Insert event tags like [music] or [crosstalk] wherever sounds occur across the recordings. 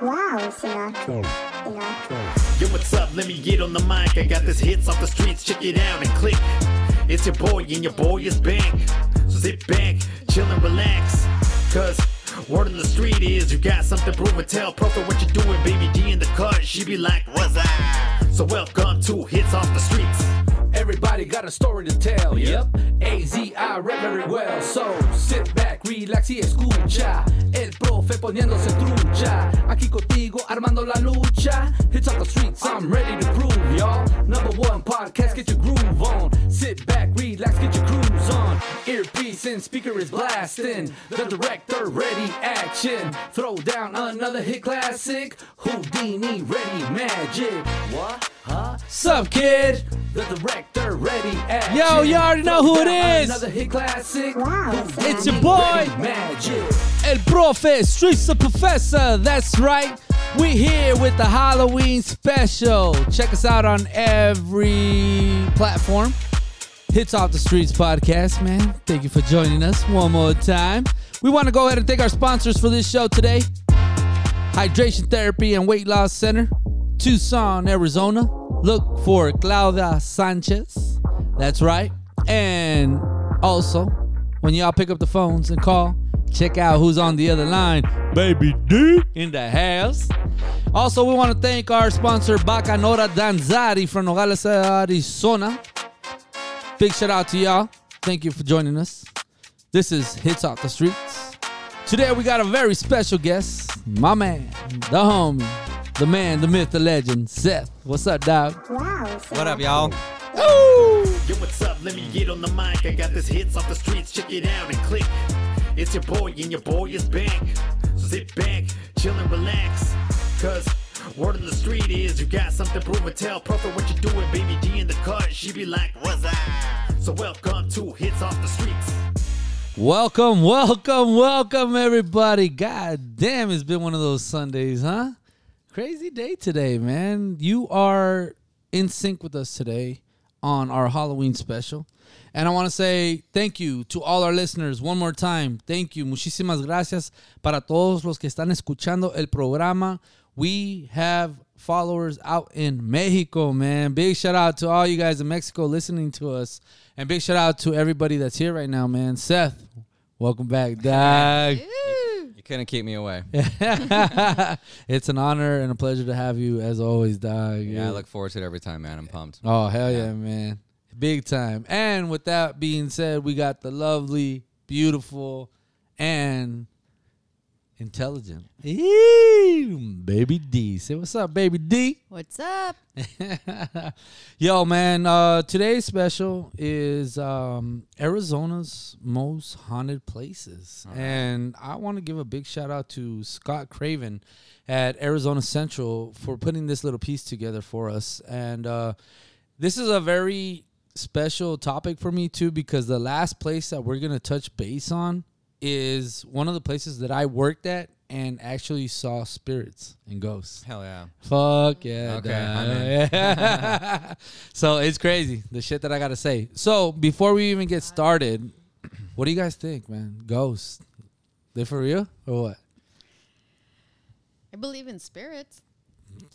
Wow, Sinatra. Sinatra. Yo, what's up? Let me get on the mic. I got this hits off the streets. Check it out and click. It's your boy, and your boy is back. So sit back, chill and relax. Cause word on the street is you got something to prove and tell. Prophet what you doing, baby D in the cut. She be like, what's that? So welcome to Hits Off the Streets. Everybody got a story to tell, yep. AZI read very well, so sit back, relax y escucha. El profe poniéndose trucha. Aquí contigo armando la lucha. Hits off the streets, I'm ready to prove, y'all. Number one podcast, get your groove on. Sit back, relax, get your cruise on. Earpiece and speaker is blasting. The director ready, action. Throw down another hit classic. Houdini ready, magic. What? Huh? Sup, kid? The director ready action. Yo, you already know who it Throw down is. Another hit classic. Wow, It's your boy, Ready magic. El Profe, Streets of Professor. That's right. We're here with the Halloween special. Check us out on every platform. Hits Off the Streets podcast, man. Thank you for joining us one more time. We want to go ahead and thank our sponsors for this show today Hydration Therapy and Weight Loss Center, Tucson, Arizona. Look for Claudia Sanchez. That's right. And also, when y'all pick up the phones and call, check out who's on the other line. Baby D in the house. Also, we want to thank our sponsor, Bacanora Danzari from Nogales, Arizona. Big shout out to y'all. Thank you for joining us. This is Hits Off the Streets. Today we got a very special guest, my man, the homie, the man, the myth, the legend, Seth. What's up, dog? Wow, Sinatra. What up, y'all? Ooh. Yo, what's up? Let me get on the mic. I got this hits off the streets. Check it out and click. It's your boy, and your boy is back. So sit back, chill and relax. Cause word on the street is you got something to prove and tell. Perfect what you're doing, baby D in the cut. She be like, what's that? So welcome to Hits Off the Streets. Welcome, welcome, welcome, everybody. God damn, it's been one of those Sundays, huh? Crazy day today, man. You are in sync with us today on our Halloween special. And I want to say thank you to all our listeners one more time. Thank you. Muchísimas gracias para todos los que están escuchando el programa. We have followers out in Mexico, man. Big shout out to all you guys in Mexico listening to us. And big shout out to everybody that's here right now, man. Seth, welcome back, [laughs] dog. You couldn't keep me away. [laughs] it's an honor and a pleasure to have you as always, dog. Yeah, I look forward to it every time, man. I'm pumped. Oh hell yeah, man. Big time. And with that being said, we got the lovely, beautiful, and intelligent. Eee, baby D. Say what's up, baby D. What's up? [laughs] Yo, man, uh, today's special is um, Arizona's most haunted places. And I want to give a big shout out to Scott Craven at Arizona Central for putting this little piece together for us. And uh, this is a very special topic for me, too, because the last place that we're going to touch base on is one of the places that I worked at and actually saw spirits and ghosts. Hell yeah. Fuck yeah. Okay, dog. [laughs] so it's crazy the shit that I gotta say. So before we even get started, [clears throat] what do you guys think, man? Ghosts, they for real or what? I believe in spirits.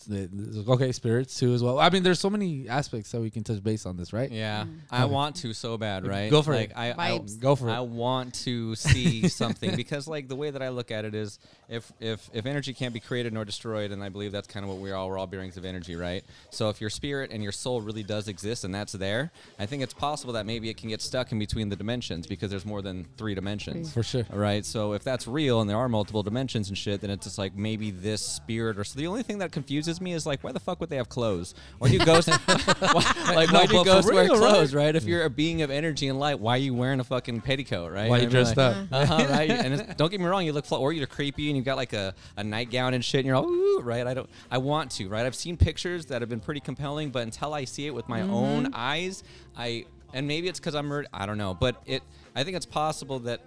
They- Okay, spirits too as well. I mean, there's so many aspects that we can touch base on this, right? Yeah, mm-hmm. I want to so bad, right? Go for like, it. I, I, Go for it. I want to see [laughs] something because, like, the way that I look at it is, if if if energy can't be created nor destroyed, and I believe that's kind of what we are. All we're all bearings of energy, right? So if your spirit and your soul really does exist and that's there, I think it's possible that maybe it can get stuck in between the dimensions because there's more than three dimensions. For sure. All right. So if that's real and there are multiple dimensions and shit, then it's just like maybe this spirit or so. The only thing that confuses me is like, why the fuck would they have clothes? Why do ghosts [laughs] [laughs] why, like No, why do ghosts wear real, clothes, right? right? If you're a being of energy and light, why are you wearing a fucking petticoat, right? Why I you dressed like- up? uh-huh, right? [laughs] And it's, don't get me wrong, you look, fl- or you're creepy and you've got like a, a nightgown and shit, and you're all ooh, right? I don't, I want to, right? I've seen pictures that have been pretty compelling, but until I see it with my own eyes, I, and maybe it's because I'm, I don't know, but it, I think it's possible that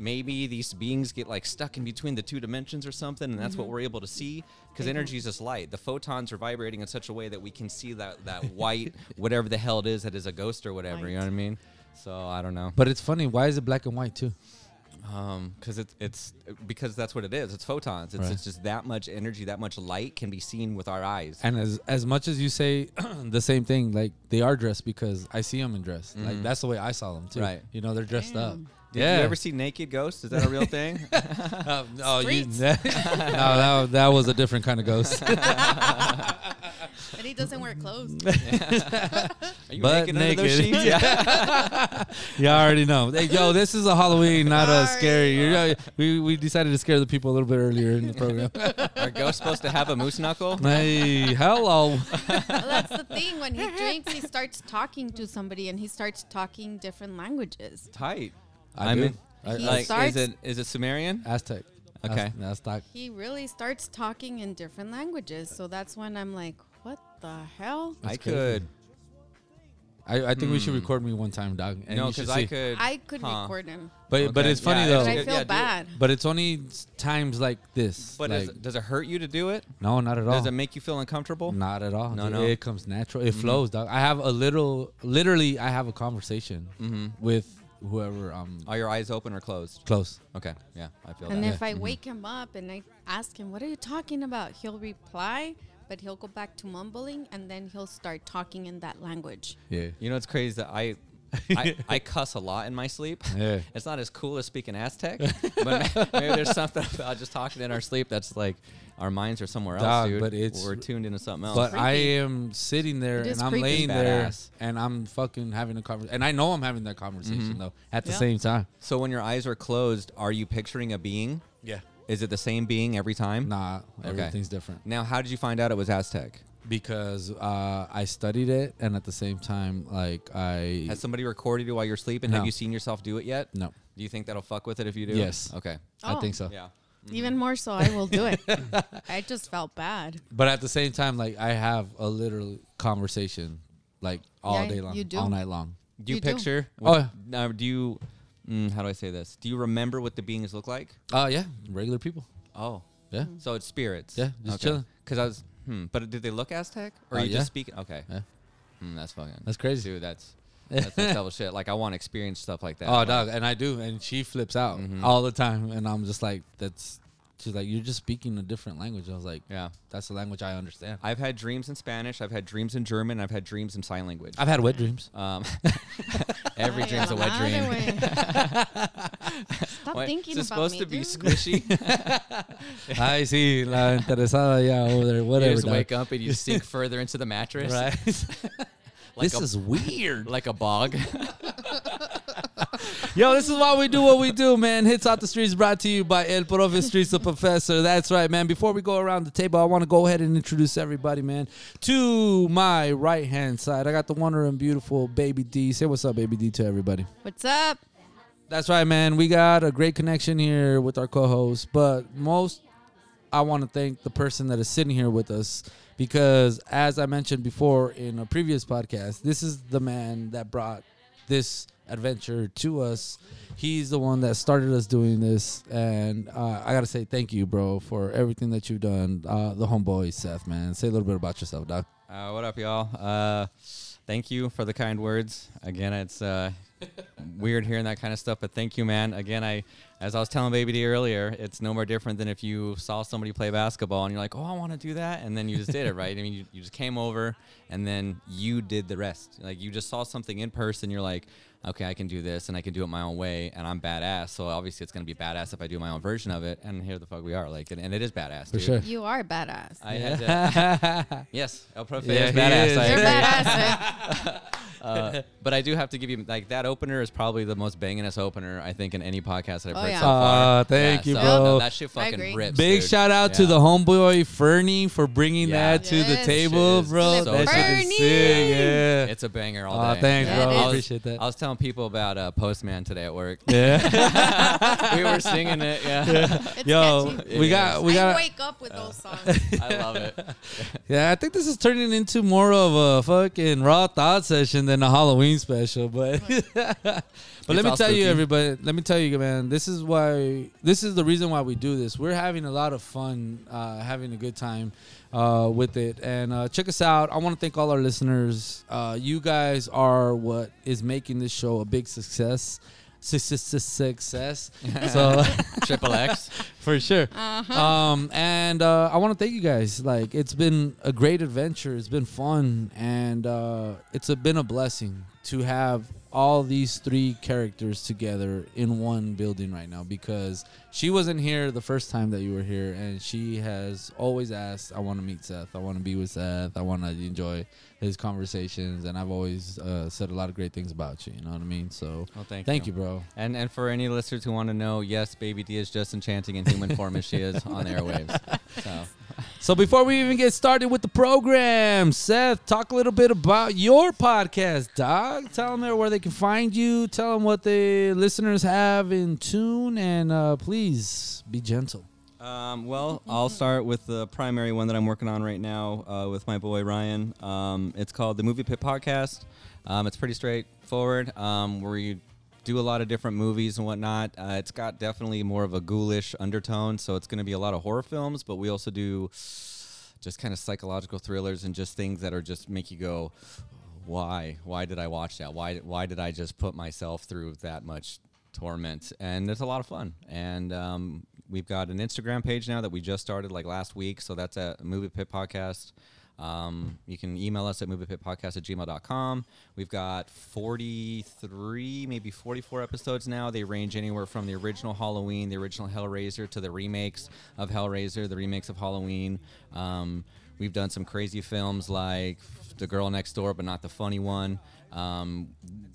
maybe these beings get like stuck in between the two dimensions or something, and that's what mm-hmm. we're able to see because mm-hmm. energy is just light. The photons are vibrating in such a way that we can see that that white, [laughs] whatever the hell it is, that is a ghost or whatever. You know what I mean? So I don't know. But it's funny. Why is it black and white too? Um, because it's it's because that's what it is. It's photons. It's, Right. it's just that much energy, that much light can be seen with our eyes. And as as much as you say [clears throat] the same thing, like they are dressed because I see them in dress. Like mm-hmm. that's the way I saw them too. Right. You know, they're dressed up. Damn. Did you ever see naked ghosts? Is that a real thing? Uh, [laughs] oh, you, Streets. [laughs] no, that, that was a different kind of ghost. [laughs] But he doesn't wear clothes. Are you But naked, under those sheets? Yeah. you already know. Hey, yo, this is a Halloween, not a Sorry. scary. You're, we we decided to scare the people a little bit earlier in the program. Are ghosts supposed to have a moose knuckle? hey, hello. well, that's the thing. When he drinks, he starts talking to somebody, and he starts talking different languages. Tight. I I'm do. in- I- He like, starts- is it is it Sumerian? Aztec. Okay. Az- Aztec. He really starts talking in different languages. So that's when I'm like, what the hell? I That's crazy. could. I, I think we should Hmm. record me one time, dog. And no, you should because I see. could. I could huh. record him. But but Okay. it's funny Yeah, though. But I Yeah, feel do it. bad. But it's only s- times like this. But like, is, does it hurt you to do it? no, not at all. Does it make you feel uncomfortable? Not at all. No, dude. no. It comes natural. It flows, dog. I have a little, literally, I have a conversation Mm-hmm. with whoever I'm Are your eyes open or closed? close. Okay. Yeah, I feel And that. if I wake mm-hmm. him up and I ask him, what are you talking about? He'll reply, but he'll go back to mumbling, and then he'll start talking in that language. Yeah. You know what's crazy? That I, [laughs] I I cuss a lot in my sleep. Yeah. [laughs] It's not as cool as speaking Aztec, [laughs] but ma- maybe there's something about just talking in our sleep that's like our minds are somewhere else, Dog, dude. but it's- we're tuned into something else. But I am sitting there and I'm creepy. laying there Badass. and I'm fucking having a conversation. And I know I'm having that conversation though at the Yeah. same time. so when your eyes are closed, are you picturing a being? Yeah. Is it the same being every time? Nah, everything's different. Now, how did you find out it was Aztec? Because uh, I studied it and at the same time, like, I. Has somebody recorded you while you're sleeping? No. Have you seen yourself do it yet? No. Do you think that'll fuck with it if you do? Yes. Okay. I Oh. think so. Yeah. Even more so, I will do it. [laughs] I just felt bad. But at the same time, like, I have a literal conversation, like, all Yeah, day long, you do. all night long. Do you, You do. picture? Oh, what- uh, do you? Mm, how do I say this? Do you remember what the beings look like? Uh, yeah, regular people. Oh, Yeah. so it's spirits. Yeah, just chilling. Because I was. Hmm. But did they look Aztec? Or Uh, are you yeah. just speaking? Okay. Yeah. Hmm, that's fucking. That's crazy. Dude, that's that's next level shit. Like I want to experience stuff like that. Oh, Like, dog, and I do, and she flips out Mhm. all the time, and I'm just like, that's. She's like, you're just speaking a different language. I was like, Yeah. that's the language I understand. I've had dreams in Spanish. I've had dreams in German. I've had dreams in sign language. I've had wet dreams. Um, [laughs] [laughs] every Ay, dream's a wet dream. [laughs] Stop Wait, thinking is it about supposed me, to be squishy? I see la interesada yeah over there. Whatever. you just dog. wake up and you sink further into the mattress, Right. Like this a- is weird. [laughs] like a bog. [laughs] Yo, this is why we do what we do, man. Hits out the streets brought to you by El Profe Streets the Professor. That's right, man. Before we go around the table, I want to go ahead and introduce everybody, man. To my right hand side, I got the wonder and beautiful Baby D. Say what's up, Baby D, to everybody. What's up? That's right, man. We got a great connection here with our co-host, but most I want to thank the person that is sitting here with us because as I mentioned before in a previous podcast, this is the man that brought this adventure to us. He's the one that started us doing this and uh, I got to say thank you, bro, for everything that you've done. Uh, the homeboy Seth, man. Say a little bit about yourself, doc. Uh, what up, y'all? Uh, thank you for the kind words. Again, it's uh, [laughs] weird hearing that kind of stuff, but thank you, man. Again, I, as I was telling Baby D earlier, it's no more different than if you saw somebody play basketball and you're like, oh, I want to do that, and then you just did it, right? I mean, you, you just came over and then you did the rest. Like you just saw something in person, you're like, okay, I can do this and I can do it my own way, and I'm badass. So obviously, it's gonna be badass if I do my own version of it. And here the fuck we are, like, and, and it is badass. For dude. sure. You are badass. I had to, [laughs] yes, El Profe Yeah, is he badass. is. You're badass. [laughs] Uh, but I do have to give you like that opener is probably the most bangingest opener I think in any podcast that I've Oh, heard yeah. so far. Aw, thank you, so, bro. no, that shit fucking rips. Big dude. shout out to the homeboy Fernie for bringing Yeah. that to the table, Shit bro. so that shit is Fernie! sick. Yeah. It's a banger all Aw, day. thanks, Yeah, bro. I is. I was, appreciate that. I was telling people about uh, Postman today at work. yeah. [laughs] we were singing it. Yeah, It's Yo, catchy. we got is. we I got wake up with those songs. [laughs] I love it. [laughs] Yeah, I think this is turning into more of a fucking raw thought session than a Halloween special, but but let me all tell you everybody, let me tell you man, this is why this is the reason why we do this. We're having a lot of fun, uh, having a good time uh, with it. And uh, check us out. I want to thank all our listeners. Uh, you guys are what is making this show a big success. su- su- su- success. [laughs] so [laughs] Triple X. [laughs] for sure. Um, and uh, I want to thank you guys. Like, it's been a great adventure. It's been fun, and uh, it's a, been a blessing to have all these three characters together in one building right now. Because she wasn't here the first time that you were here, and she has always asked, "I want to meet Seth. I want to be with Seth. I want to enjoy his conversations." And I've always uh, said a lot of great things about you. You know what I mean? So, Well, thank, thank you, bro. And and for any listeners who want to know, yes, Baby D is just enchanting in human form as she is on airwaves. [laughs] So So before we even get started with the program, Seth, talk a little bit about your podcast, dog. Tell them where they can find you. Tell them what the listeners have in tune, and uh, please be gentle. Um, well, I'll start with the primary one that I'm working on right now uh, with my boy Ryan. Um, it's called the Movie Pit Podcast. um, it's pretty straightforward. Um, you do a lot of different movies and whatnot. Uh, it's got definitely more of a ghoulish undertone, so it's going to be a lot of horror films, but we also do just kind of psychological thrillers and just things that are just make you go, why? Why did I watch that? Why? Why did I just put myself through that much torment? And it's a lot of fun. And um, we've got an Instagram page now that we just started like last week, so that's a Movie Pit Podcast. Um, you can email us at moviepitpodcast at gmail.com. We've got 43, maybe 44 episodes now. They range anywhere from the original Halloween, the original Hellraiser, to the remakes of Hellraiser, the remakes of Halloween. Um, we've done some crazy films like The Girl Next Door, but not the funny one. Um,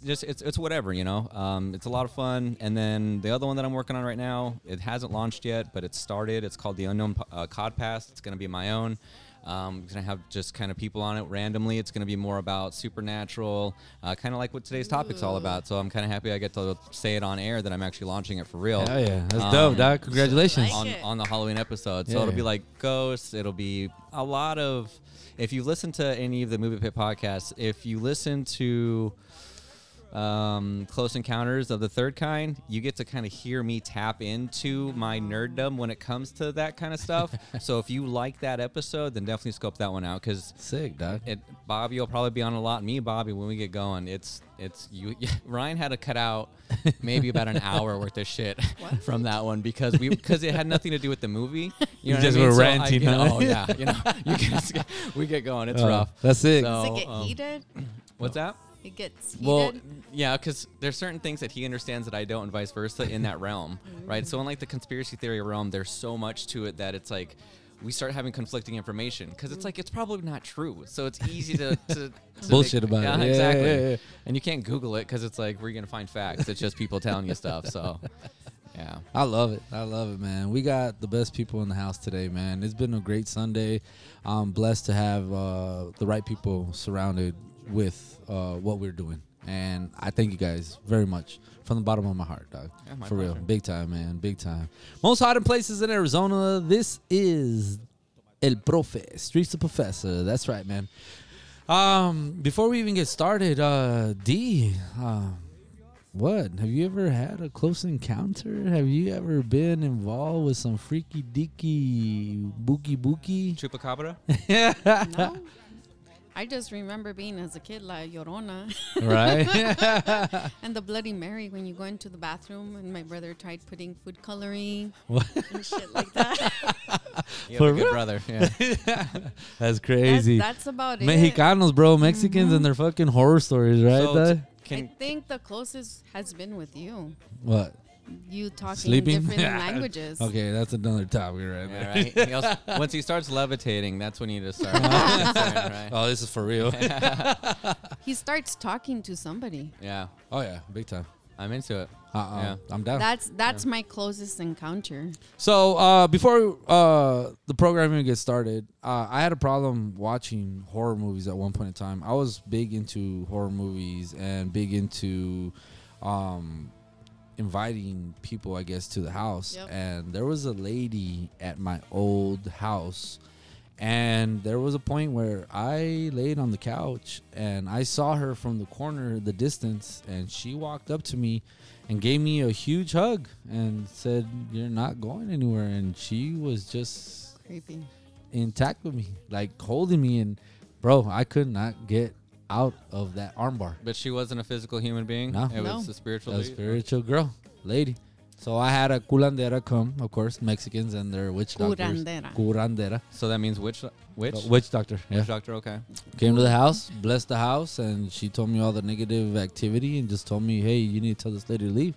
just it's, it's whatever, you know. Um, it's a lot of fun. And then the other one that I'm working on right now, it hasn't launched yet, but it's started. It's called The Unknown uh, Codcast. It's going to be my own. Um, it's gonna have just kind of people on it randomly. It's gonna be more about supernatural, uh, kind of like what today's topic's all about. So I'm kind of happy I get to say it on air that I'm actually launching it for real. Hell yeah, that's Um, dope, dog. Congratulations. Like on, it. on the Halloween episode. So Yeah. it'll be like ghosts. It'll be a lot of. If you listen to any of the Movie Pit podcasts, if you listen to um, Close Encounters of the Third Kind, you get to kind of hear me tap into my nerddom when it comes to that kind of stuff. [laughs] so if you like that episode, then definitely scope that one out because Sick, dog. it Bobby will probably be on a lot. Me, Bobby, when we get going, it's it's you. [laughs] Ryan had to cut out maybe about an hour worth of shit [laughs] from that one because we because it had nothing to do with the movie. You, You know what just I mean? were So I- ranting, you know, oh yeah, you know, you get, we get going. It's Oh, rough. that's sick. So, Does it get um, heated? What's that? It gets heated. Well, yeah, because there's certain things that he understands that I don't, and vice versa in that realm, [laughs] right? So in like the conspiracy theory realm, there's so much to it that it's like we start having conflicting information because it's like it's probably not true. So it's easy to, [laughs] to, to Bullshit make- about it. yeah, Yeah, exactly. yeah, yeah. And you can't Google it because it's like where are you gonna find facts? It's just people telling you stuff. So [laughs] yeah. I love it. I love it, man. We got the best people in the house today, man. It's been a great Sunday. I'm blessed to have uh, the right people surrounded with uh, what we're doing. And I thank you guys very much from the bottom of my heart, dog. Yeah, my For real. Big time, man. Big time. Most hot in places in Arizona. This is El Profe, Streets of Professor. That's right, man. Um, before we even get started, uh, D, uh, what? Have you ever had a close encounter? Have you ever been involved with some freaky deaky bookie bookie? Chupacabra. [laughs] no. I just remember being as a kid like Llorona right? [laughs] and the Bloody Mary when you go into the bathroom and my brother tried putting food coloring What? and shit like that. [laughs] You For have a good real? brother. Yeah. That's [laughs] That's, crazy. that's about it. Mexicanos, bro. Mm-hmm. Mexicans and their fucking horror stories, right? So dog? t- I can think the closest has been with you. what? You talking Sleeping? different [laughs] languages. Okay, that's another topic right yeah, there. right. He also- [laughs] once he starts levitating, that's when you need to start. [laughs] concerned, right? Oh, this is for real. He starts talking to somebody. Yeah, oh yeah, big time. I'm into it. Uh-uh. Yeah. I'm down. That's that's my closest encounter. So uh, before uh, the program even gets started, uh, I had a problem watching horror movies at one point in time. I was big into horror movies and big into um, inviting people, I guess, to the house. Yep. And there was a lady at my old house. And there was a point where I laid on the couch and I saw her from the corner, the distance, and she walked up to me and gave me a huge hug and said, You're not going anywhere. And she was just Creepy. intact with me, like holding me. And bro, I could not get out of that armbar. But she wasn't a physical human being. No. it No. was a spiritual. A being? spiritual girl, lady. So I had a curandera come, of course, Mexicans and their witch doctors. Curandera. Curandera. So that means witch, witch, Uh, Witch doctor. Yeah. Witch doctor. Okay. Came to the house, blessed the house, and she told me all the negative activity and just told me, hey, you need to tell this lady to leave.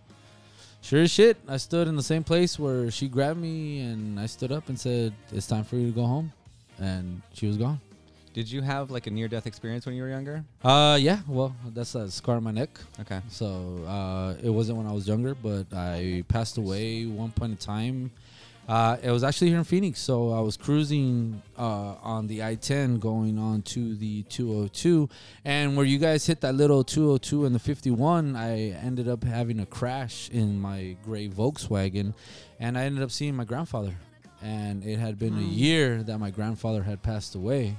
Sure as shit, I stood in the same place where she grabbed me and I stood up and said, it's time for you to go home. And she was gone. Did you have like a near-death experience when you were younger? Uh, yeah, well, that's a scar on my neck. Okay. So uh, it wasn't when I was younger, but I passed away one point in time. Uh, it was actually here in Phoenix. So I was cruising uh, on the I-10 going on to the 202, and where you guys hit that little 202 and the 51, I ended up having a crash in my gray Volkswagen, and I ended up seeing my grandfather. And it had been a year that my grandfather had passed away,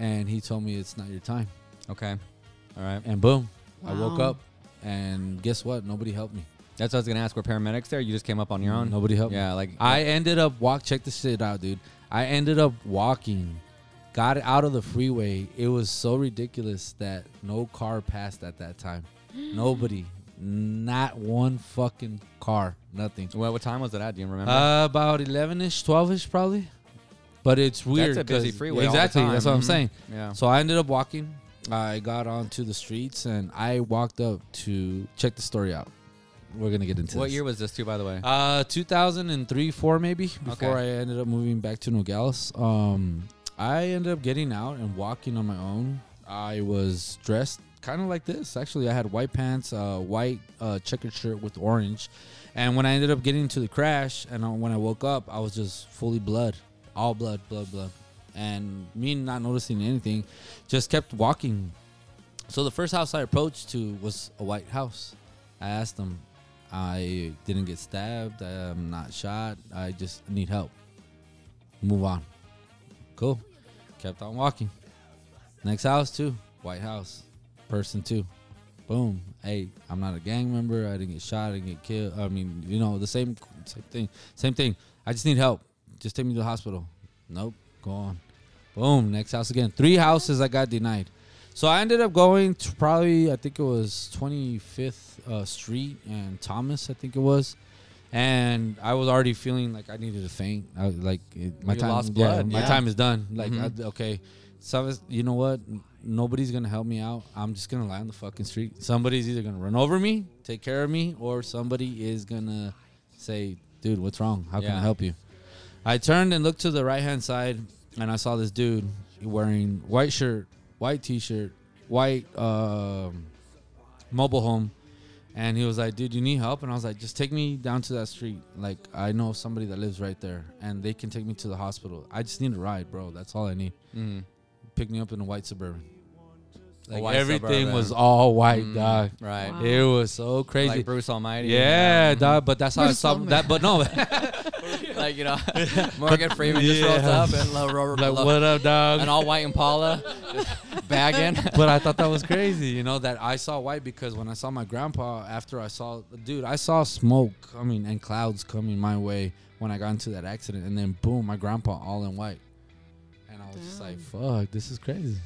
and he told me it's not your time. Okay. All right. And boom, I woke Wow. up, and guess what? Nobody helped me. That's what I was gonna ask. Were paramedics there? You just came up on your own. Nobody helped me. Yeah, like I ended up walk. Check this shit out, dude. I ended up walking, got out of the freeway. It was so ridiculous that no car passed at that time. [gasps] Nobody, not one fucking car, nothing. Well, what time was it at? Do you remember? Uh, about eleven ish, twelve ish, probably. But it's weird. a busy freeway Exactly. That's what I'm saying. yeah. So I ended up walking. I got onto the streets and I walked up to check the story out. We're gonna get into What this. year was this too, by the way? Uh, 2003, four maybe. Before Okay. I ended up moving back to Nogales. Um, I ended up getting out and walking on my own. I was dressed kind of like this. Actually, I had white pants, uh, white uh, checkered shirt with orange. And when I ended up getting to the crash, and uh, when I woke up, I was just fully blood, all blood, blood, blood. And me not noticing anything, just kept walking. So the first house I approached to was a white house. I asked them, I didn't get stabbed. I'm not shot. I just need help. Move on. Cool. Kept on walking. Next house too. White house. Person two. Boom. Hey, I'm not a gang member. I didn't get shot. I didn't get killed. I mean, you know, the same same thing. Same thing. I just need help. Just take me to the hospital. Nope. Go on. Boom. Next house again. Three houses I got denied. So I ended up going to probably I think it was 25th uh, Street and Thomas I think it was, and I was already feeling like I needed to faint. I was like it, my You time, lost yeah, my yeah. time is done. Like Mhm. I, okay, so you know what? Nobody's gonna help me out. I'm just gonna lie on the fucking street. Somebody's either gonna run over me, take care of me, or somebody is gonna say, "Dude, what's wrong? How can I help you?" I turned and looked to the right hand side, and I saw this dude wearing white shirt, white t-shirt, white um, mobile home, and he was like, "Dude, you need help?" And I was like, "Just take me down to that street. Like, I know somebody that lives right there, and they can take me to the hospital. I just need a ride, bro. That's all I need. Mhm. Pick me up in a white suburban. Like white everything Suburban. was all white, Mm, dog. Right. Wow. It was so crazy. Like Bruce Almighty. yeah, dog. But that's how I Bruce saw Almighty. that. But no, [laughs] like you know, [laughs] Morgan Freeman just rolls Yeah. up and lo- ro- ro- like lo- what up, dog? an all white Impala, [laughs] bagging. but I thought that was crazy, you know, that I saw white because when I saw my grandpa, after I saw, dude, I saw smoke coming and clouds coming my way when I got into that accident, and then boom, my grandpa all in white, and I was just like, fuck, this is crazy.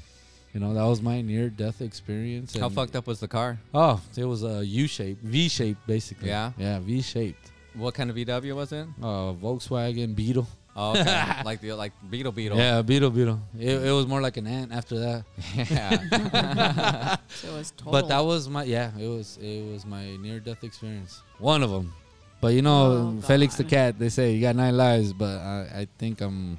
You know, that was my near-death experience. How and- fucked up was the car? Oh, it was a U shape, V shape, basically. Yeah? yeah, V shaped. What kind of VW was it? Uh, Volkswagen Beetle. Oh, okay. [laughs] like the like Beetle Beetle. Yeah, Beetle, Beetle. It, it was more like an ant after that. [laughs] Yeah. [laughs] So it was total. But that was my yeah. It was it was my near death experience. One of them. But you know, Oh, Felix the cat. They say you got nine lives, but I, I think I'm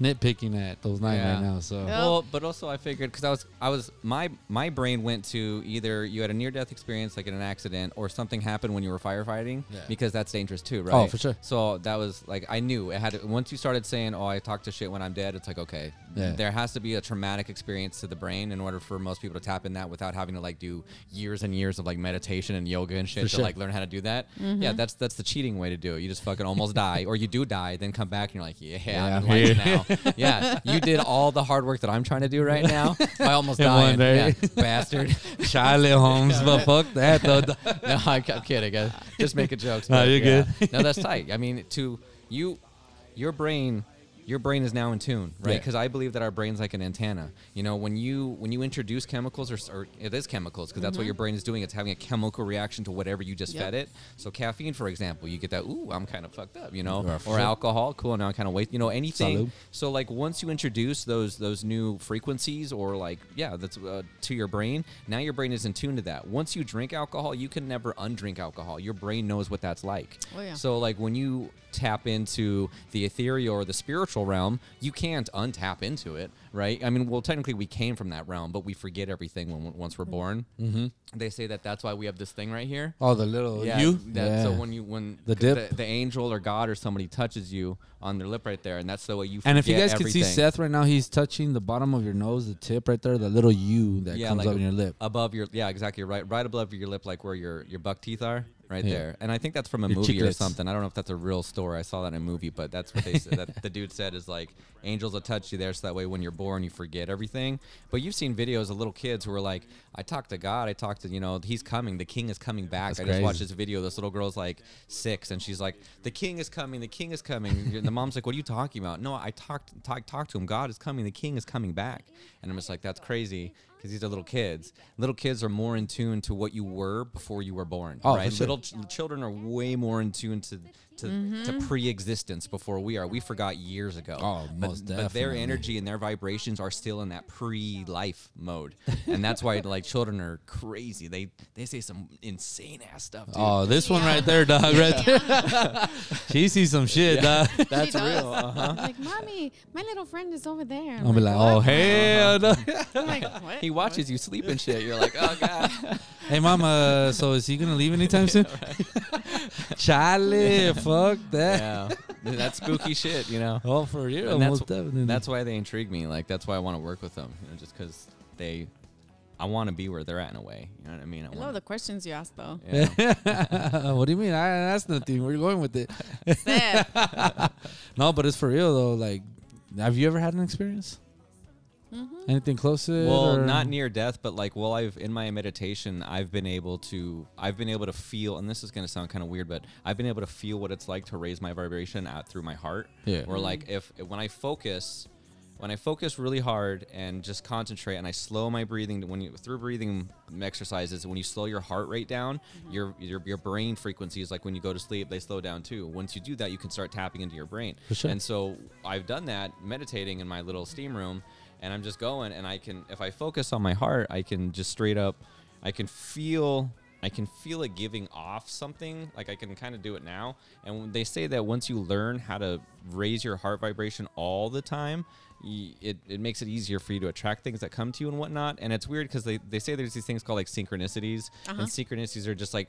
nitpicking at those nine Yeah. right now. So Yeah. Well, but also I figured because I was I was my my brain went to either you had a near death experience like in an accident or something happened when you were firefighting Yeah. because that's dangerous too, oh, right? Oh, for sure. So that was like I knew it had once you started saying, "Oh, I talk to shit when I'm dead." It's like okay, Yeah. there has to be a traumatic experience to the brain in order for most people to tap in that without having to like do years and years of like meditation and yoga and shit For to sure. like learn how to do that. Mm-hmm. Yeah, that's that's the cheating way to do it. You just fucking almost die, or you do die, then come back and you're like, yeah, Yeah, I'm I'm enlightened here. now. [laughs] yeah, you did all the hard work that I'm trying to do right now [laughs] by almost In dying. one day. Yeah, bastard. [laughs] Charlie Holmes, but fuck that though. no, I'm, I'm kidding. I just making jokes. No, you're yeah. good. no, that's tight. I mean, to you, your brain your brain is now in tune, right? Yeah. Because I believe that our brain's like an antenna. You know, when you when you introduce chemicals, or, or it is chemicals, because that's what your brain is doing. It's having a chemical reaction to whatever you just Yep. fed it. So caffeine, for example, you get that. Ooh, I'm kind of fucked up, you know, Yeah, or for alcohol. Cool, now I kind of wait. You know, anything. Salud. So like once you introduce those those new frequencies, or like yeah, that's uh, to your brain. Now your brain is in tune to that. Once you drink alcohol, you can never undrink alcohol. Your brain knows what that's like. Oh, yeah. So like when you tap into the ethereal or the spiritual realm, you can't untap into it, right? I mean, well, technically we came from that realm, but we forget everything when once we're born. Mm-hmm. They say that that's why we have this thing right here. Oh, the little Yeah, you. That, So when you when The dip. the, the angel or God or somebody touches you on their lip right there, and that's the way you. and if you guys can see. Seth right now, he's touching the bottom of your nose, the tip right there, the little U that yeah, comes like up in your lip. above your yeah, exactly right, right above your lip, like where your your buck teeth are, right Yeah. there. And I think that's from a Your movie or something. I don't know if that's a real story. I saw that in a movie, but that's what they said. that [laughs] the dude said is like angels will touch you there, so that way when you're born, you forget everything. But you've seen videos of little kids who are like, I talked to God, I talked to you know, he's coming, the king is coming back. That's I just watched this video. This little girl's like six, and she's like, the king is coming, the king is coming. and the mom's like, what are you talking about? No, I talked talk, talk to him. God is coming, the king is coming back. And I'm just like, that's crazy because these are little kids. Little kids are more in tune to what you were before you were born. Oh, right? sure. Little ch- children are way more in tune to to, to pre-existence before we are. We forgot years ago. Oh, but, most But their energy and their vibrations are still in that pre-life mode, and that's why like children are crazy. They they say some insane ass stuff. Dude. Oh, this one right there, dog, right there. [laughs] she sees some shit, dog. [laughs] that's She real. Uh-huh. Like, mommy, my little friend is over there. I'm I'll be like, oh, "What?" hell no. I'm like, [laughs] what? He watches you sleep and shit. You're like, oh god. Hey, mama, so is he going to leave anytime soon? Charlie, fuck that. yeah, that's spooky [laughs] shit. You know. Oh, for real, And that's definitely. that's why they intrigue me. Like that's why I want to work with them. You know, just because they, I want to be where they're at in a way. You know what I mean? I I love wanna- the questions you asked, though. yeah. [laughs] what do you mean? I that's nothing. Where you going with it? [laughs] No, but it's for real though. Like, have you ever had an experience? Mm-hmm. Anything close to it? well, or- not near death, but like, well, I've in my meditation, I've been able to, I've been able to feel, and this is gonna sound kind of weird, but I've been able to feel what it's like to raise my vibration out through my heart. Yeah. Or like, if when I focus. When I focus really hard and just concentrate, and I slow my breathing, when you through breathing exercises, when you slow your heart rate down, mm-hmm. your, your your brain frequencies, like when you go to sleep, they slow down too. Once you do that, you can start tapping into your brain. For sure. And so I've done that meditating in my little steam room, and I'm just going, and I can, if I focus on my heart, I can just straight up, I can feel. I can feel it giving off something. Like I can kind of do it now. And they say that once you learn how to raise your heart vibration all the time, it, it makes it easier for you to attract things that come to you and whatnot. And it's weird because they, they say there's these things called like synchronicities. Uh-huh. And synchronicities are just like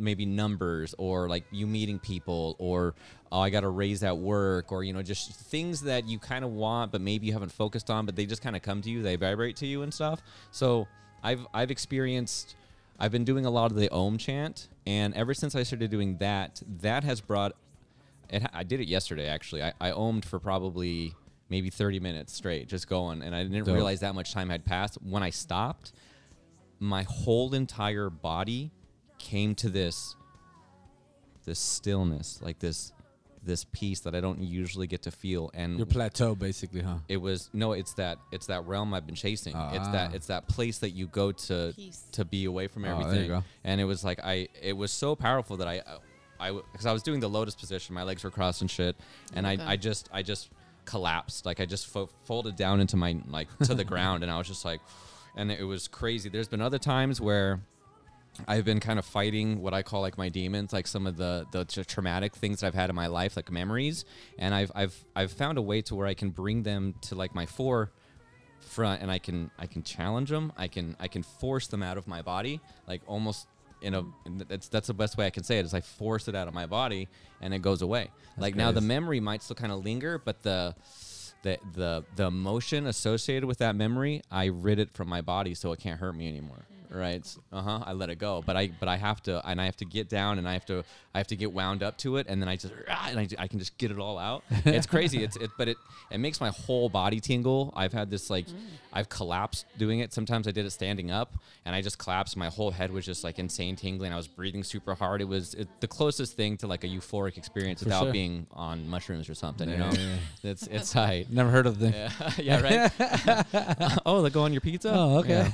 maybe numbers or like you meeting people or oh, I got to raise at work or you know just things that you kind of want but maybe you haven't focused on but they just kind of come to you they vibrate to you and stuff. So I've I've experienced I've been doing a lot of the Om chant and ever since I started doing that that has brought it, I did it yesterday actually. I, I ohmed for probably maybe 30 minutes straight just going and I didn't Dope. realize that much time had passed. When I stopped my whole entire body came to this this stillness like this this peace that i don't usually get to feel. And your plateau, basically, huh? it was no it's that it's that realm i've been chasing. It's that Ah. it's that place that you go to Peace. to be away from Oh, there you everything. go. and it was like i it was so powerful that i i because I was doing the lotus position. My legs were crossed and shit. And i i just i just collapsed. Like i just fo- folded down into my like to the [laughs] ground. And i was just like and it was crazy. There's been other times where I've been kind of fighting what I call like my demons, like some of the the tra- traumatic things that I've had in my life, like memories, and I've I've I've found a way to where I can bring them to like my forefront, and I can I can challenge them, I can I can force them out of my body, like almost in a that's that's the best way I can say it is I force it out of my body and it goes away. like now the memory might still kind of linger, but the the the the emotion associated with that memory, I rid it from my body so it can't hurt me anymore. Right? Uh huh. I let it go, but I but I have to, and I have to get down, and I have to I have to get wound up to it, and then I just ah, and I, I can just get it all out. [laughs] It's crazy. It's it, but it it makes my whole body tingle. I've had this like I've collapsed doing it. Sometimes I did it standing up, and I just collapsed. My whole head was just like insane tingling. I was breathing super hard. It was it, the closest thing to like a euphoric experience without sure. being on mushrooms or something. You know, Yeah. it's it's tight. [laughs] Never heard of them. Yeah, [laughs] yeah, right. oh, they go on your pizza. Oh, okay.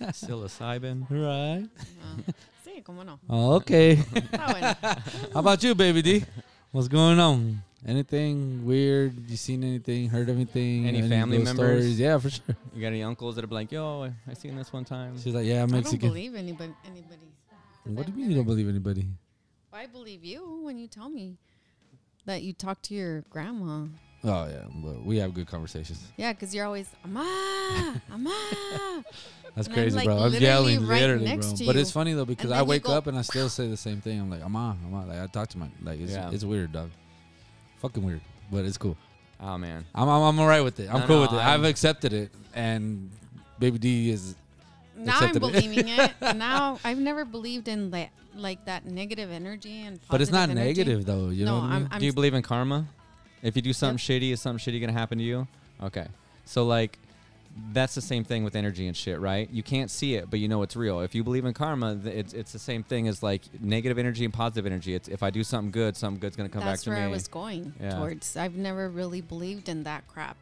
Yeah. Psilocybin. Right. Uh-huh. Sí, cómo no. Oh, okay. Está bueno. How about you, baby D? What's going on? Anything weird? You seen anything? Heard anything? Any family members? Stories? Yeah, for sure. You got any uncles that are like, yo, I, I seen this one time. She's like, yeah, I'm I don't believe anybody. anybody. 'Cause What do I've you mean you don't believe anybody? I believe you when you tell me that you talked to your grandma. Oh yeah, but we have good conversations. Yeah, because you're always, Ama, Ama. [laughs] That's And I'm, crazy, like, bro. I'm yelling right literally, next bro. to But you. it's funny though because I wake up and I still say the same thing. I'm like, I'm on, I'm on. Like I talk to my like it's Yeah. it's weird, dog. Fucking weird, but it's cool. Oh man. I'm I'm, I'm alright with it. I'm No, cool no, with it. I'm- I've accepted it, and Baby D is Now I'm Accepted it. believing it. [laughs] Now I've never believed in that, like that negative energy and. But it's not energy. negative though. You know No, what I mean? I'm- I'm do you believe in karma? If you do something shitty, is something shitty gonna happen to you? Okay. So like, that's the same thing with energy and shit, right? You can't see it, but you know it's real. If you believe in karma, it's it's the same thing as like negative energy and positive energy. It's if I do something good, something good's gonna come That's back to me. That's where. I was going Yeah. towards. I've never really believed in that crap,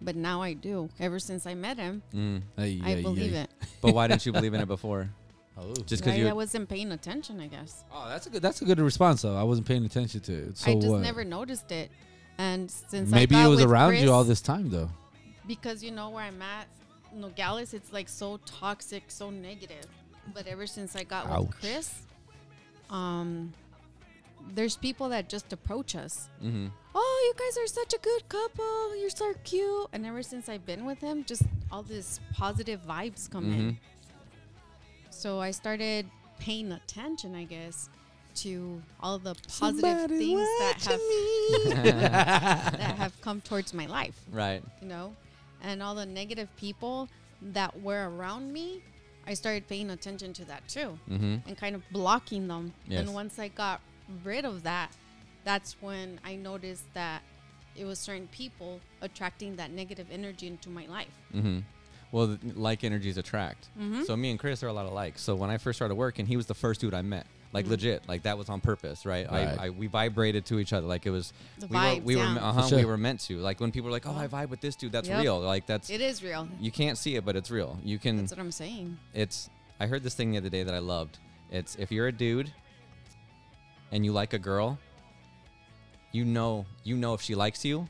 but now I do. Ever since I met him, Mm. Ay, I ay, believe ay. it. [laughs] But why didn't you believe in it [laughs] before? Oh. Just because I, you I wasn't paying attention, I guess. Oh, that's a good. That's a good response though. I wasn't paying attention to it. So I just what? never noticed it, and since I Maybe it was with around Chris, you all this time though. because you know where I'm at, Nogales. It's like so toxic, so negative. But ever since I got Ouch. with Chris, um, there's people that just approach us. hmm Oh, you guys are such a good couple. You're so cute. And ever since I've been with him, just all this positive vibes come Mhm. in. So I started paying attention, I guess, to all the positive things that have [laughs] that have come towards my life, Right. you know, and all the negative people that were around me. I started paying attention to that too Mm-hmm. and kind of blocking them. Yes. And once I got rid of that, that's when I noticed that it was certain people attracting that negative energy into my life. Mm-hmm. Well, like energies attract. Mm-hmm. So me and Chris are a lot alike. So when I first started working, he was the first dude I met. Like legit, like that was on purpose, right? Right. I, I we vibrated to each other, like it was. The we vibes, were, we yeah. were, uh-huh, sure. we were meant to. Like when people are like, "Oh, I vibe with this dude," that's Yep. real. Like that's It is real. you can't see it, but it's real. You can. That's what I'm saying. it's. I heard this thing the other day that I loved. It's if you're a dude and you like a girl, you know you know if she likes you,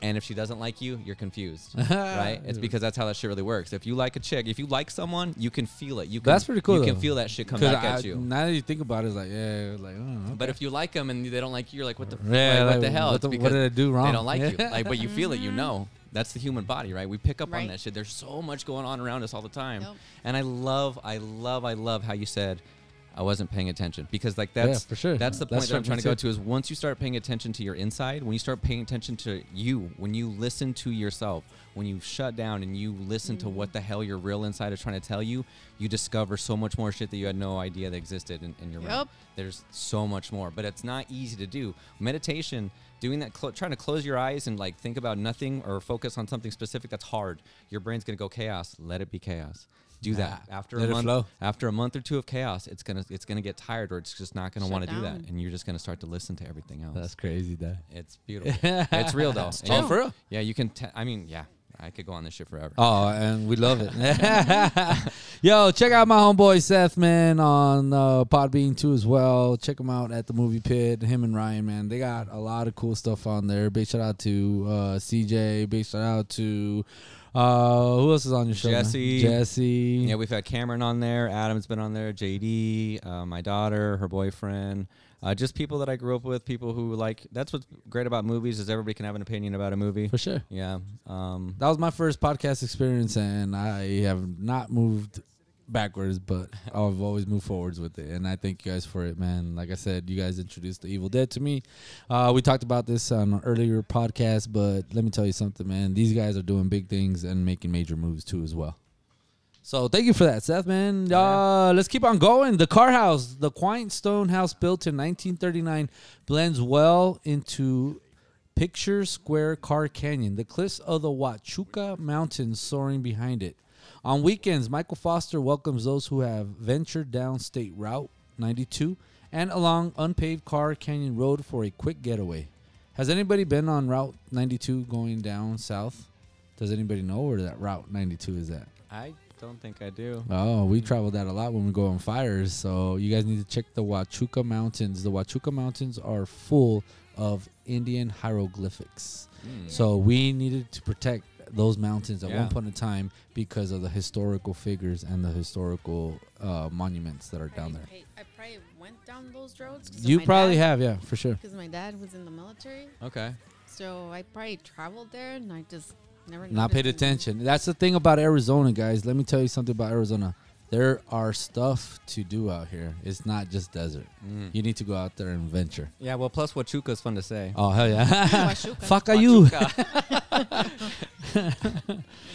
and if she doesn't like you, you're confused, [laughs] right? It's because that's how that shit really works. If you like a chick, if you like someone, you can feel it. You can, That's pretty cool, You can feel that shit come 'Cause back I- at you. Now that you think about it, it's like yeah, like oh, But if you like them and they don't like you, you're like, what the, f- Yeah, like, what the hell? what It's the- what because did I do wrong? They don't like you. Yeah. [laughs] Like, but you feel it. You mm-hmm. know. That's the human body, right? We pick up on that shit. There's so much going on around us all the time. Yep. And I love, I love, I love how you said I wasn't paying attention because like that's for sure. That's the That point that I'm trying to go too. to is once you start paying attention to your inside, when you start paying attention to you, when you listen to yourself, when you shut down and you listen to what the hell your real inside is trying to tell you, you discover so much more shit that you had no idea that existed in, in your realm. Yep. There's so much more, but it's not easy to do. Meditation, doing that, clo- trying to close your eyes and like think about nothing or focus on something specific, that's hard. Your brain's gonna go chaos. Let it be chaos. Do that Nah, after let a month. flow. After a month or two of chaos, it's gonna it's gonna get tired or it's just not gonna want to do that, down. and you're just gonna start to listen to everything else. That's crazy, Dad. it's beautiful. it's real though. [laughs] It's And true. you- for real? Yeah, you can. T- I mean, yeah, I could go on this shit forever. Oh, and we love it. [laughs] Yo, check out my homeboy Seth, man, on uh, Podbean too as well. Check him out at the Movie Pit. Him and Ryan, man, they got a lot of cool stuff on there. Big shout out to uh, CJ. Big shout out to uh, who else is on your show? Jesse. Jesse. Yeah, we've had Cameron on there. Adam's been on there. JD, uh, my daughter, her boyfriend. Uh, just people that I grew up with. People who like. That's what's great about movies is everybody can have an opinion about a movie. for sure. Yeah. Um, That was my first podcast experience, and I have not moved backwards, but [laughs] I've always moved forwards with it. And I thank you guys for it, man. Like I said, you guys introduced the Evil Dead to me. Uh, we talked about this on an earlier podcast, but let me tell you something, man. These guys are doing big things and making major moves too, as well. So thank you for that, Seth, man. Uh, let's keep on going. The Carr House, the quaint stone house built in 1939, blends well into Picture Square Carr Canyon, the cliffs of the Huachuca Mountains soaring behind it. On weekends, Michael Foster welcomes those who have ventured down State Route 92 and along unpaved Carr Canyon Road for a quick getaway. Has anybody been on Route 92 going down south? Does anybody know where that Route 92 is at? I don't think I do. Oh, we travel that a lot when we go on fires. So you guys need to check the Huachuca Mountains. The Huachuca Mountains are full of Indian hieroglyphics. Mm. So we needed to protect those mountains at Yeah. one point in time because of the historical figures and the historical uh, monuments that are down there. I, I probably went down those roads. 'cause of You probably dad, have, yeah, for sure. Because my dad was in the military. Okay. So I probably traveled there and I just never Not paid noticed any- attention. That's the thing about Arizona, guys. Let me tell you something about Arizona. There are stuff to do out here. It's not just desert. Mm. You need to go out there and venture. Yeah, well, plus Huachuca is fun to say. Oh hell yeah! [laughs] Fuck are you? [laughs]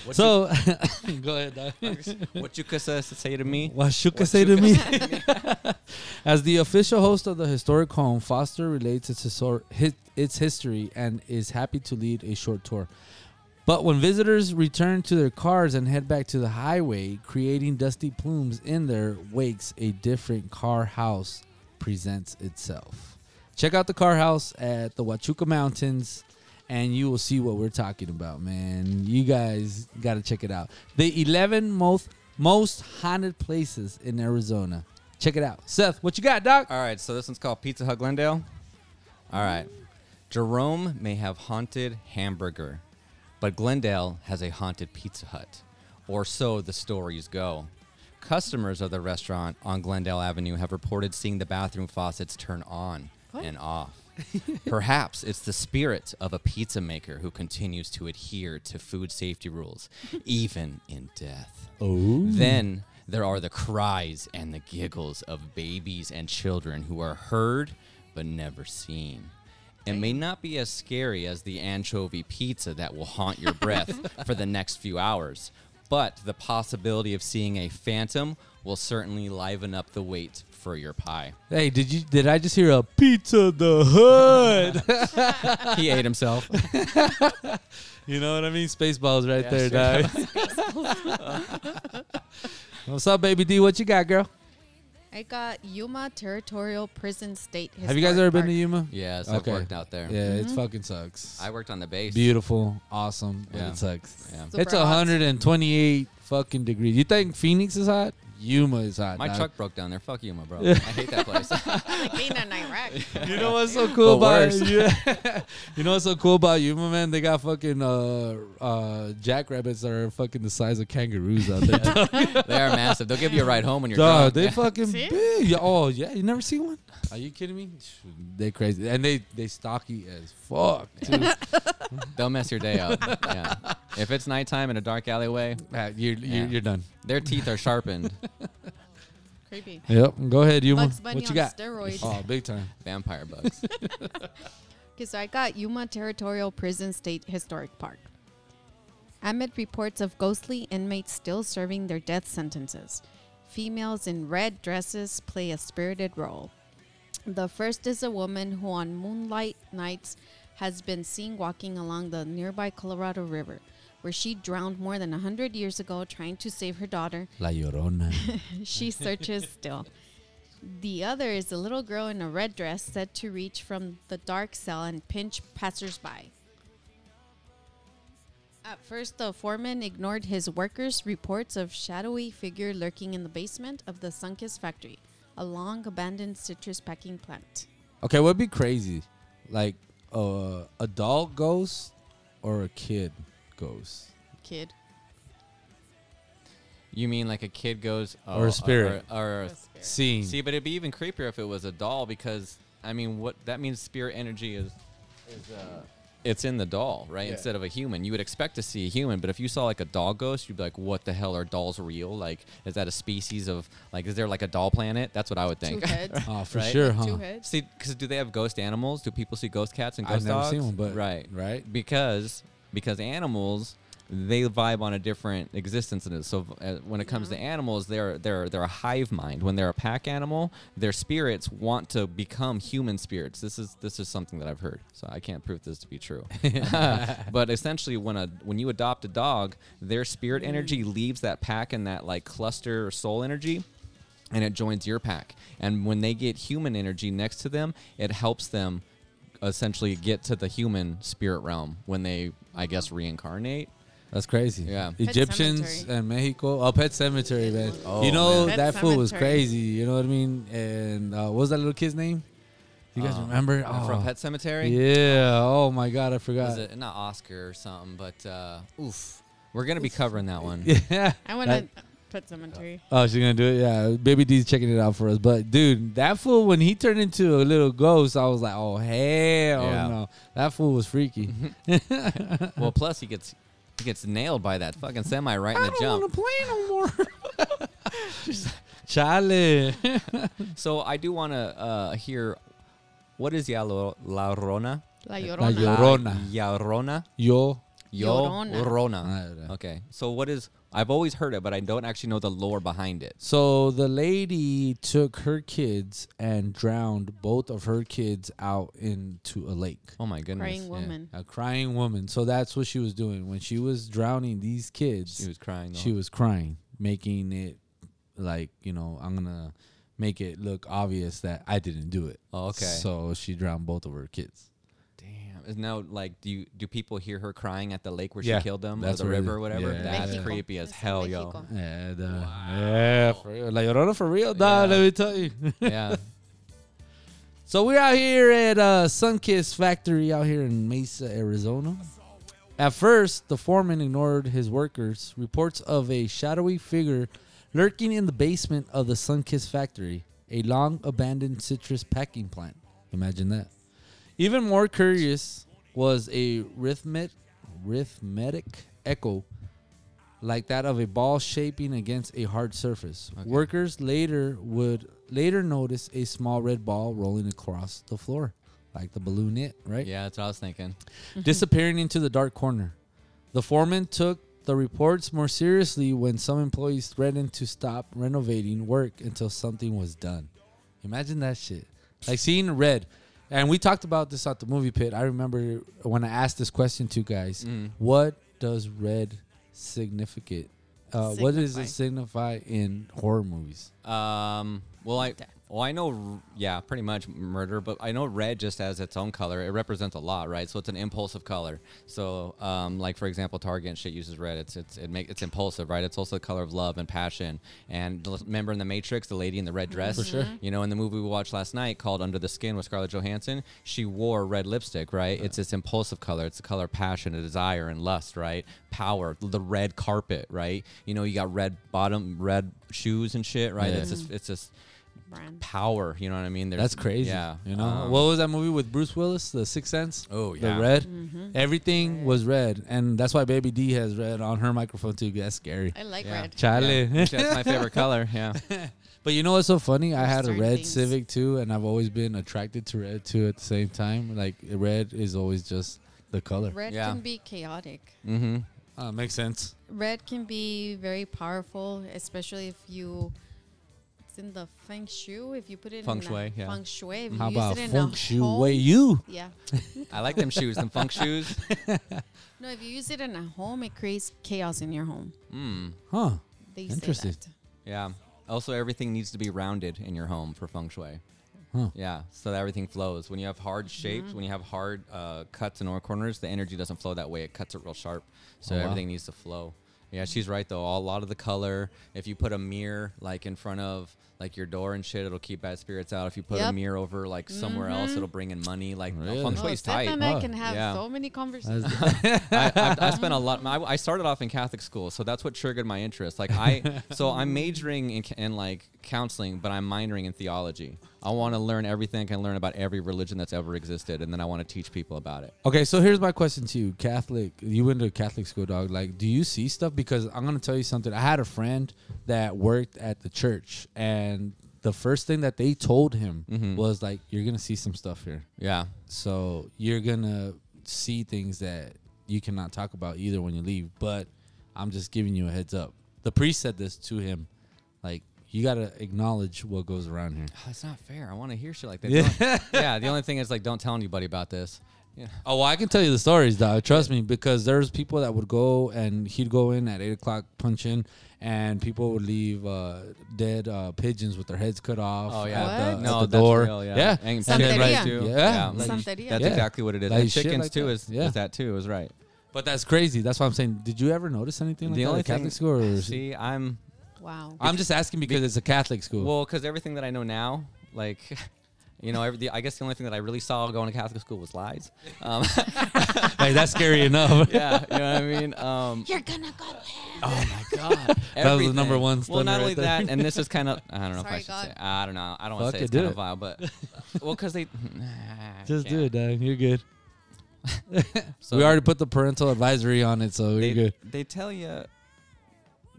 What So [laughs] go ahead. Dog. Huachuca says to say to me. What Shuka say to me? [laughs] As the official host of the historic home, Foster relates its, histor- his, its history and is happy to lead a short tour. But when visitors return to their cars and head back to the highway, creating dusty plumes in their wakes, a different Carr House presents itself. Check out the Carr House at the Huachuca Mountains and you will see what we're talking about, man. You guys got to check it out. The 11 most most haunted places in Arizona. Check it out. Seth, what you got, Doc? All right, so this one's called Pizza Hut Glendale. All right. Jerome may have haunted hamburger, but Glendale has a haunted Pizza Hut. Or so the stories go. Customers of the restaurant on Glendale Avenue have reported seeing the bathroom faucets turn on What? and off. [laughs] Perhaps it's the spirit of a pizza maker who continues to adhere to food safety rules, [laughs] even in death. Oh. Then there are the cries and the giggles of babies and children who are heard but never seen. It may not be as scary as the anchovy pizza that will haunt your breath [laughs] for the next few hours, but the possibility of seeing a phantom will certainly liven up the wait for your pie. Hey, did you did I just hear a pizza the hood? [laughs] He ate himself. [laughs] you know what I mean? Spaceballs right Yeah, there, sure. [laughs] What's up, baby D? What you got, girl? I got Yuma Territorial Prison State. Have you guys ever Historic been to Yuma? Yes, Okay. I've worked out there. Yeah, it mm-hmm. fucking sucks. I worked on the base. Beautiful, awesome, but Yeah. it sucks. Yeah. Super it's hot. 128 fucking degrees. You think Phoenix is hot? Yuma is hot. My dog. truck broke down there. Fuck Yuma, bro. I hate that place. Like being in Iraq. You know what's so cool But about worse. [laughs] yeah. You know what's so cool about Yuma, man? They got fucking uh uh jackrabbits that are fucking the size of kangaroos out there. [laughs] they are massive. They'll give you a ride home when you're Dog, drunk. they fucking See? big. Oh yeah, you never seen one? Are you kidding me? They crazy and they they stocky as fuck. Too. [laughs] They'll mess your day up. yeah. If it's nighttime in a dark alleyway, Ah, you're, Yeah. you're you're done. their teeth are sharpened. [laughs] Creepy. Yep. Go ahead, Yuma. Bugs Bunny what you on got? steroids. Oh, big time. [laughs] Vampire bugs. [laughs] Okay, so I got Yuma Territorial Prison State Historic Park. Amid reports of ghostly inmates still serving their death sentences, females in red dresses play a spirited role. The first is a woman who, on moonlight nights, has been seen walking along the nearby Colorado River, where she drowned more than 100 years ago trying to save her daughter [laughs] La Llorona. [laughs] she searches still. The other is a little girl in a red dress said to reach from the dark cell and pinch passersby. At first, the foreman ignored his workers' reports of shadowy figure lurking in the basement of the Sunkist factory, a long abandoned citrus packing plant. Okay, what'd be crazy? Like uh, a dog ghost or a kid ghost? Kid. You mean like a kid goes oh, Or a spirit. or, or- A spirit. Scene. see, but it'd be even creepier if it was a doll because I mean, what that means spirit energy is is uh, it's in the doll, right? Yeah. Instead of a human, you would expect to see a human, but if you saw like a doll ghost, you'd be like, "What the hell are dolls real? Like, is that a species of like? Is there like a doll planet? That's what I would Two think. heads. [laughs] Oh, for Right? sure, huh? Two heads. See, because do they have ghost animals? Do people see ghost cats and ghost I've never dogs? seen one, but right, right. because because animals they vibe on a different existence in it. So uh, when it comes to animals, they're they're they're a hive mind. When they're a pack animal, their spirits want to become human spirits. This is this is something that I've heard. So I can't prove this to be true. [laughs] but essentially, when a when you adopt a dog, their spirit energy leaves that pack and that like cluster soul energy and it joins your pack. And when they get human energy next to them, it helps them essentially get to the human spirit realm when they, I guess, reincarnate. That's crazy. Yeah. Pet Egyptians Cemetery. and Mexico. Oh, Pet Cemetery, man. Oh, you know man. that Pet fool was crazy. You know what I mean? And uh, what was that little kid's name? You guys Uh, remember? uh, From Pet Cemetery? Yeah. Oh my God, I forgot. Was it not Oscar or something? But uh, oof, we're gonna be covering that one. [laughs] Yeah. I want to put cemetery. Oh, she's gonna do it. Yeah, Baby D's checking it out for us. But dude, that fool when he turned into a little ghost, I was like, oh hell Yeah. no, that fool was freaky. [laughs] [laughs] well, plus he gets he gets nailed by that fucking semi right in I the don't jump. want to play no more. [laughs] Chale. So I do want to uh, hear what is Ya Lo- La Rona? La La Llorona. Llorona. Ya Yo. Yo Llorona. Rona. Ah, Okay. So what is? I've always heard it, but I don't actually know the lore behind it. So the lady took her kids and drowned both of her kids out into a lake. Oh my goodness. Crying Yeah. woman. A crying woman. So that's what she was doing when she was drowning these kids. She was crying. she though. was crying, making it like you know I'm gonna make it look obvious that I didn't do it. Oh, okay. So she drowned both of her kids. Damn. Is now like do you do people hear her crying at the lake where Yeah, she killed them that's or the river or whatever? yeah. That's Mexico. creepy as It's in hell, yo. Mexico. Yeah, the, yeah, for real. La Llorona for real, dog. Yeah. Let me tell you. yeah. [laughs] So we're out here at uh, Sunkist Factory out here in Mesa, Arizona. At first, the foreman ignored his workers' reports of a shadowy figure lurking in the basement of the Sunkist Factory, a long abandoned citrus packing plant. Imagine that. Even more curious was a rhythmic, rhythmic echo like that of a ball shaping against a hard surface. Workers later would later notice a small red ball rolling across the floor, like the balloon it, right? Yeah, that's what I was thinking. [laughs] Disappearing into the dark corner. The foreman took the reports more seriously when some employees threatened to stop renovating work until something was done. Imagine that shit. Like seeing red. And we talked about this at the movie pit. I remember when I asked this question to guys, Mm. what does red significant? Uh, what does it Signify. signify in horror movies? Um. Well, I Death. Well I know yeah, pretty much murder, but I know red just as its own color. It represents a lot, right? So it's an impulsive color. So um, like for example, Target and shit uses red. It's it's it make it's impulsive, right? It's also the color of love and passion. And remember in the Matrix, the lady in the red dress, For sure. You know, in the movie we watched last night called Under the Skin with Scarlett Johansson, she wore red lipstick, right? It's this impulsive color. It's the color of passion, and desire, and lust, right? Power. The red carpet, right? You know, you got red bottom, red shoes and shit, right? Yeah. It's just it's just Brand. power. You know what I mean? There's- That's crazy. Yeah. You know, um, what was that movie with Bruce Willis, The Sixth Sense? Oh yeah. The red. Mm-hmm. Everything was red, and that's why Baby D has red on her microphone too. That's scary. I like Yeah. red. Charlie. Yeah. That's my favorite [laughs] color. Yeah. But you know what's so funny? I had a red things. Civic too, and I've always been attracted to red too at the same time. Like red is always just the color. Red Yeah. can be chaotic. Mm-hmm. Uh, makes sense. Red can be very powerful, especially if you. It's in the feng shui. If you put it Feng in shui, yeah. feng shui, if How you use about it in feng a shui home, you? Yeah. [laughs] I like them shoes, them funk shoes. [laughs] No, if you use it in a home, it creates chaos in your home. Mm. Huh? They Interesting. say that. Yeah. Also, everything needs to be rounded in your home for feng shui. Huh. Yeah, so that everything flows. When you have hard shapes, Mm-hmm. when you have hard uh, cuts and or corners, the energy doesn't flow that way. It cuts it real sharp. So Oh, wow. everything needs to flow. Yeah, she's right though. A lot of the color. If you put a mirror like in front of like your door and shit, it'll keep bad spirits out. If you put a mirror over like somewhere else, Mhm. it'll bring in money. Like Really? feng Oh, shui's Steph tight. and I Oh, can have yeah. so many conversations. [laughs] I, I, I spent a lot. I, I started off in Catholic school, so that's what triggered my interest. Like I, so I'm majoring in, in like counseling, but I'm minoring in theology. I want to learn everything I can learn about every religion that's ever existed, and then I want to teach people about it. okay, so here's my question to you, Catholic. You went to a Catholic school, dog. Like, do you see stuff? Because I'm gonna tell you something. I had a friend that worked at the church, and the first thing that they told him Mhm. was like, "You're gonna see some stuff here." Yeah, So you're gonna see things that you cannot talk about either when you leave. But I'm just giving you a heads up. The priest said this to him, like you got to acknowledge what goes around here. Oh, that's not fair. I want to hear shit like that. Yeah. The only- [laughs] yeah. The only thing is like, don't tell anybody about this. Yeah. Oh, well, I can tell you the stories, dog. Trust me, because there's people that would go and he'd go in at eight o'clock, punch in, and people would leave uh, dead uh, pigeons with their heads cut off. Oh yeah. What? the, at the door. real. Yeah. yeah. And Santeria. chickens Santeria. too. Yeah. like, That's Yeah. exactly what it is. Like and chickens like too that. is, Yeah. is that too. Is right. But that's crazy. That's why I'm saying. Did you ever notice anything like the that only at Catholic thing. school? Or see, I'm Wow. I'm just asking because it's a Catholic school. well because everything that I know now, like. [laughs] You know, every, the, I guess the only thing that I really saw going to Catholic school was lies. Um, [laughs] like that's scary enough. [laughs] yeah, you know what I mean. Um, You're gonna go to hell. Oh my god! That was the number one Well, stunner not right only there. that, and this is kind of I don't know Sorry, if I should God. say. I don't know. I don't want to say it, it's do kind it. of vile, but well, because they Just do can't. it, dog. You're good. So we already put the parental advisory on it, so you're good. They tell you.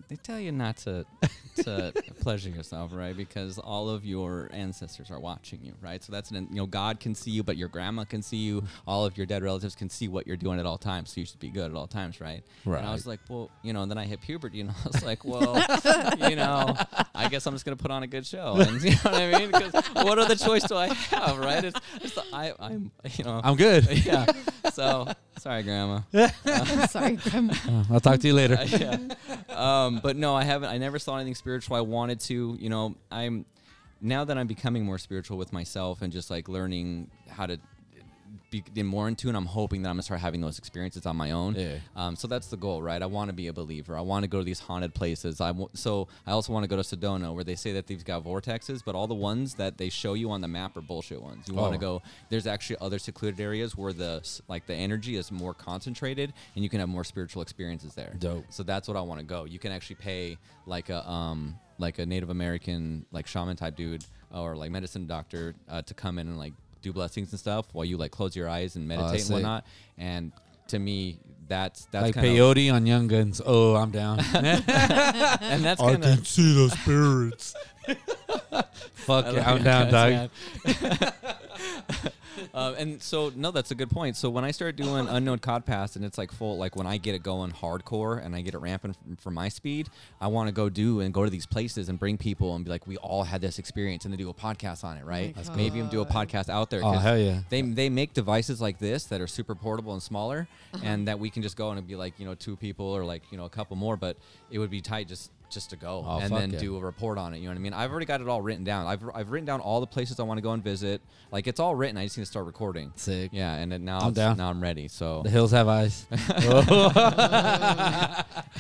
They tell you not to to pleasure yourself, right? Because all of your ancestors are watching you, right? So that's an, you know God can see you, but your grandma can see you. All of your dead relatives can see what you're doing at all times. So you should be good at all times, right? And I was like, well, you know, and then I hit puberty, and [laughs] I was like, well, [laughs] you know, I guess I'm just gonna put on a good show, and [laughs] you know what I mean? Because what other choice do I have, right? It's, it's the, I, I'm, you know, I'm good. yeah. So sorry, grandma. Sorry, Grandma. Uh, I'll talk to you later. yeah. Um, but no, I haven't. I never saw anything spiritual. I wanted to. You know, I'm now that I'm becoming more spiritual with myself and just like learning how to be get more in tune. I'm hoping that I'm gonna start having those experiences on my own. Yeah. Um, so that's the goal, right? I want to be a believer. I want to go to these haunted places. I w- so I also want to go to Sedona, where they say that they've got vortexes, but all the ones that they show you on the map are bullshit ones. You want to Oh. go. There's actually other secluded areas where the like the energy is more concentrated, and you can have more spiritual experiences there. Dope. So that's what I want to go. You can actually pay like a um like a Native American like shaman type dude or like medicine doctor uh, to come in and like do blessings and stuff while you like close your eyes and ah, meditate and sick. whatnot. And to me, that's that's like kind of peyote on Young Guns. Oh, I'm down. [laughs] and that's kind of see the spirits. [laughs] Fuck it, I'm down, dog. [laughs] um, [laughs] and so no, that's a good point. So when I start doing unknown cod pass and it's like full, like when I get it going hardcore and I get it ramping f- for my speed, I want to go do and go to these places and bring people and be like, we all had this experience and then do a podcast on it, right? That's Maybe even do a podcast out there. Oh, 'cause hell yeah. They they make devices like this that are super portable and smaller, and that we can just go and be like you know two people or like you know a couple more, but it would be tight just just to go Oh, and then yeah. do a report on it. You know what I mean? I've already got it all written down. I've, I've written down all the places I want to go and visit. Like it's all written. I just need to start recording. Sick. Yeah, and then now I'm down. now I'm ready. So The hills have eyes. [laughs] [laughs]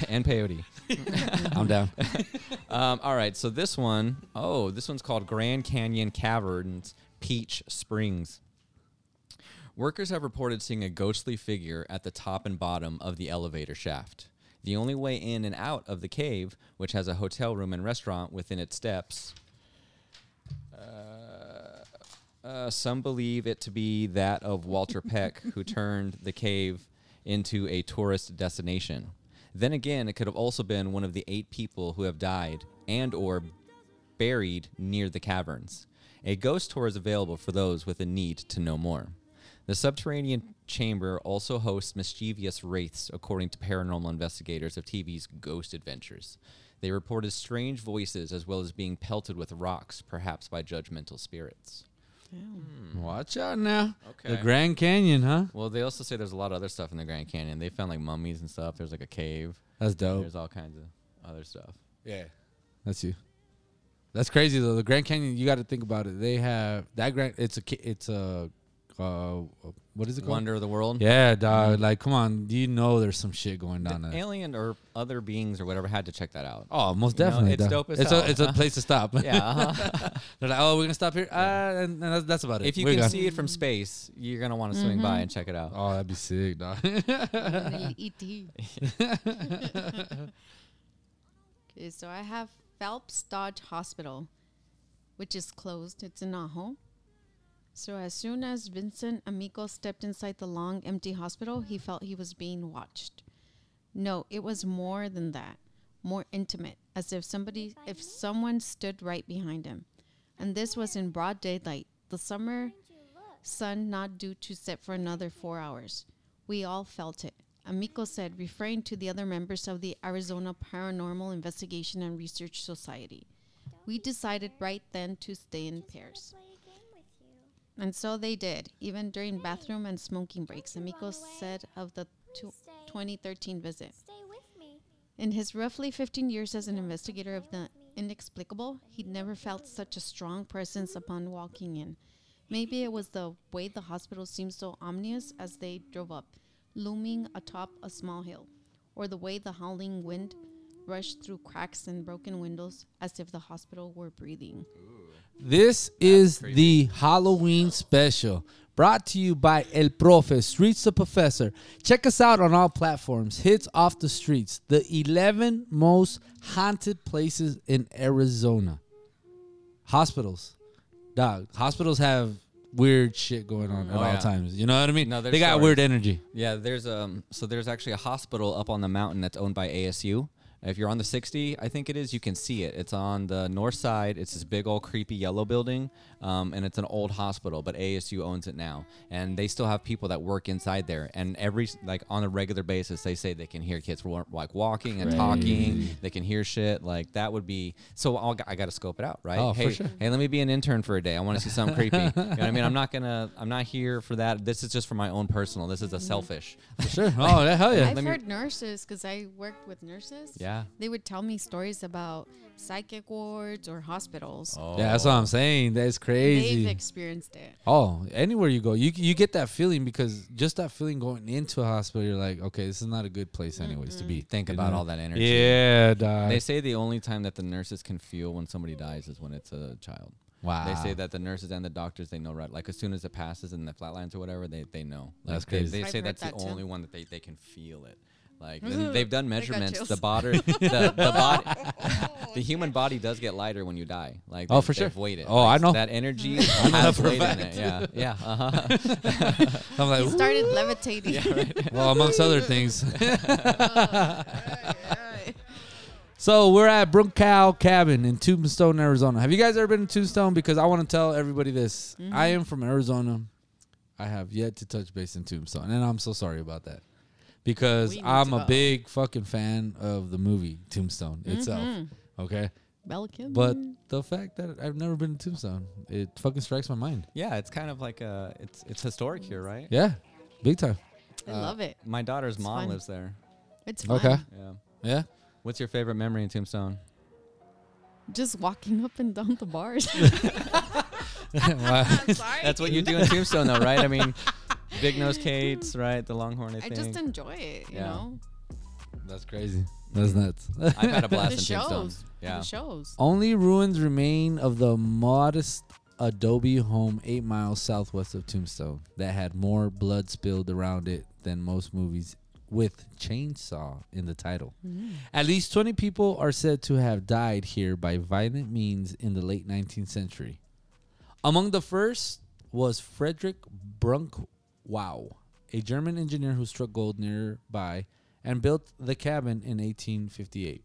and peyote. [laughs] I'm down. Um, all right, so this one, oh, this one's called Grand Canyon Caverns Peach Springs. Workers have reported seeing a ghostly figure at the top and bottom of the elevator shaft. The only way in and out of the cave, which has a hotel room and restaurant within its steps, uh, uh, some believe it to be that of Walter [laughs] Peck, who turned the cave into a tourist destination. Then again, it could have also been one of the eight people who have died and or buried near the caverns. A ghost tour is available for those with a need to know more. The subterranean chamber also hosts mischievous wraiths, according to paranormal investigators of TV's Ghost Adventures. They reported strange voices as well as being pelted with rocks, perhaps by judgmental spirits. Hmm. Watch out now. Okay. The Grand Canyon, huh? Well, they also say there's a lot of other stuff in the Grand Canyon. They found like mummies and stuff. There's like a cave. That's dope. There's all kinds of other stuff. Yeah. That's you. That's crazy though. The Grand Canyon, you got to think about it. They have that Grand. It's a. It's a. Uh, what is it called? Wonder of the world. Yeah, dog. Like, come on. Do you know, there's some shit going The down there. alien or other beings or whatever had to check that out. Oh, most You know, definitely. it's dog. dope as it's hell. a it's a place to stop. [laughs] Yeah. uh-huh. [laughs] They're like, oh, we're gonna stop here. Uh, and, and that's, that's about it. if you We're can gone. see it from space, you're gonna want to swing by and check it out. Oh, that'd be sick, dog. El E.T. okay, so I have Phelps Dodge Hospital, which is closed. It's in Ajo. So as soon as Vincent Amico stepped inside the long, empty hospital, he felt he was being watched. No, it was more than that, more intimate, as if somebody, if someone stood right behind him. And this was in broad daylight. The summer sun not due to set for another four hours. We all felt it. Amico said, referring to the other members of the Arizona Paranormal Investigation and Research Society. We decided right then to stay in pairs. And so they did, even during bathroom and smoking breaks, Amico said of the tw 2013 visit. Stay with me. In his roughly 15 years as an investigator of the inexplicable, he'd never felt such a strong presence upon walking in. Maybe it was the way the hospital seemed so ominous as they drove up, looming atop a small hill, or the way the howling wind rushed through cracks and broken windows as if the hospital were breathing. This is the Halloween special brought to you by El Profe, Streets the Professor. Check us out on all platforms. Hits off the streets, the 11 most haunted places in Arizona. Hospitals. Dog, hospitals have weird shit going on at Oh, all yeah. times. You know what I mean? No, they got stories. weird energy. Yeah, there's um so there's actually a hospital up on the mountain that's owned by ASU. If you're on the 60, I think it is, you can see it. It's on the north side. It's this big old creepy yellow building, um, and it's an old hospital, but ASU owns it now, and they still have people that work inside there. And every like on a regular basis, they say they can hear kids like walking and talking. They can hear shit like that would be. So I'll, I got to scope it out, right? Oh, for hey, sure. hey, let me be an intern for a day. I want to see something creepy. You know what I mean? I'm not gonna. I'm not here for that. This is just for my own personal. This is a selfish. For sure. Oh, yeah, hell yeah. I've me- heard nurses, because I worked with nurses. Yeah. They would tell me stories about psychic wards or hospitals. Oh. Yeah, that's what I'm saying. That's crazy. They've experienced it. Oh, anywhere you go, you you get that feeling because just that feeling going into a hospital, you're like, okay, this is not a good place, anyways, to be. Mm-hmm. Think You about know? all that energy. Yeah, dog. They say the only time that the nurses can feel when somebody dies is when it's a child. wow. They say that the nurses and the doctors they know right like as soon as it passes and the flatlines or whatever they, they know. Like That's they- crazy. They, I've say heard that's the too. only one that they, they can feel it. Like [laughs] they've done measurements. The body, the, the body, [laughs] the human body does get lighter when you die. Like Oh, for sure. they've Weighted. Oh, I know. that energy [laughs] know that has for a weight in it. Yeah, yeah. Uh-huh. I'm like, He "Ooh." started levitating. well, amongst other things. so we're at Brunckow Cabin in Tombstone, Arizona. Have you guys ever been to Tombstone? Because I want to tell everybody this. I am from Arizona. I have yet to touch base in Tombstone, and I'm so sorry about that. Because I'm a big fucking fan of the movie Tombstone itself. Mm-hmm. Okay. Belkin. But the fact that I've never been to Tombstone, it fucking strikes my mind. yeah, it's kind of like uh it's it's historic here, right? Yeah. Big time. I love it. My daughter's It's mom fun. lives there. It's fun. Okay. Yeah. Yeah. What's your favorite memory in Tombstone? Just walking up and down the bars. [laughs] [laughs] Wow. Sorry. That's what you do in Tombstone, though, right? I mean, [laughs] big nose [laughs] Kates, right? The Longhorn, I I just enjoy it, you Yeah. know? That's crazy. That's nuts. [laughs] I've had a blast The in Tombstone. shows. Yeah. The shows. Only ruins remain of the modest adobe home eight miles southwest of Tombstone that had more blood spilled around it than most movies with chainsaw in the title. Mm. At least 20 people are said to have died here by violent means in the late 19th century. Among the first was Frederick Brunckow, a German engineer who struck gold nearby and built the cabin in 1858.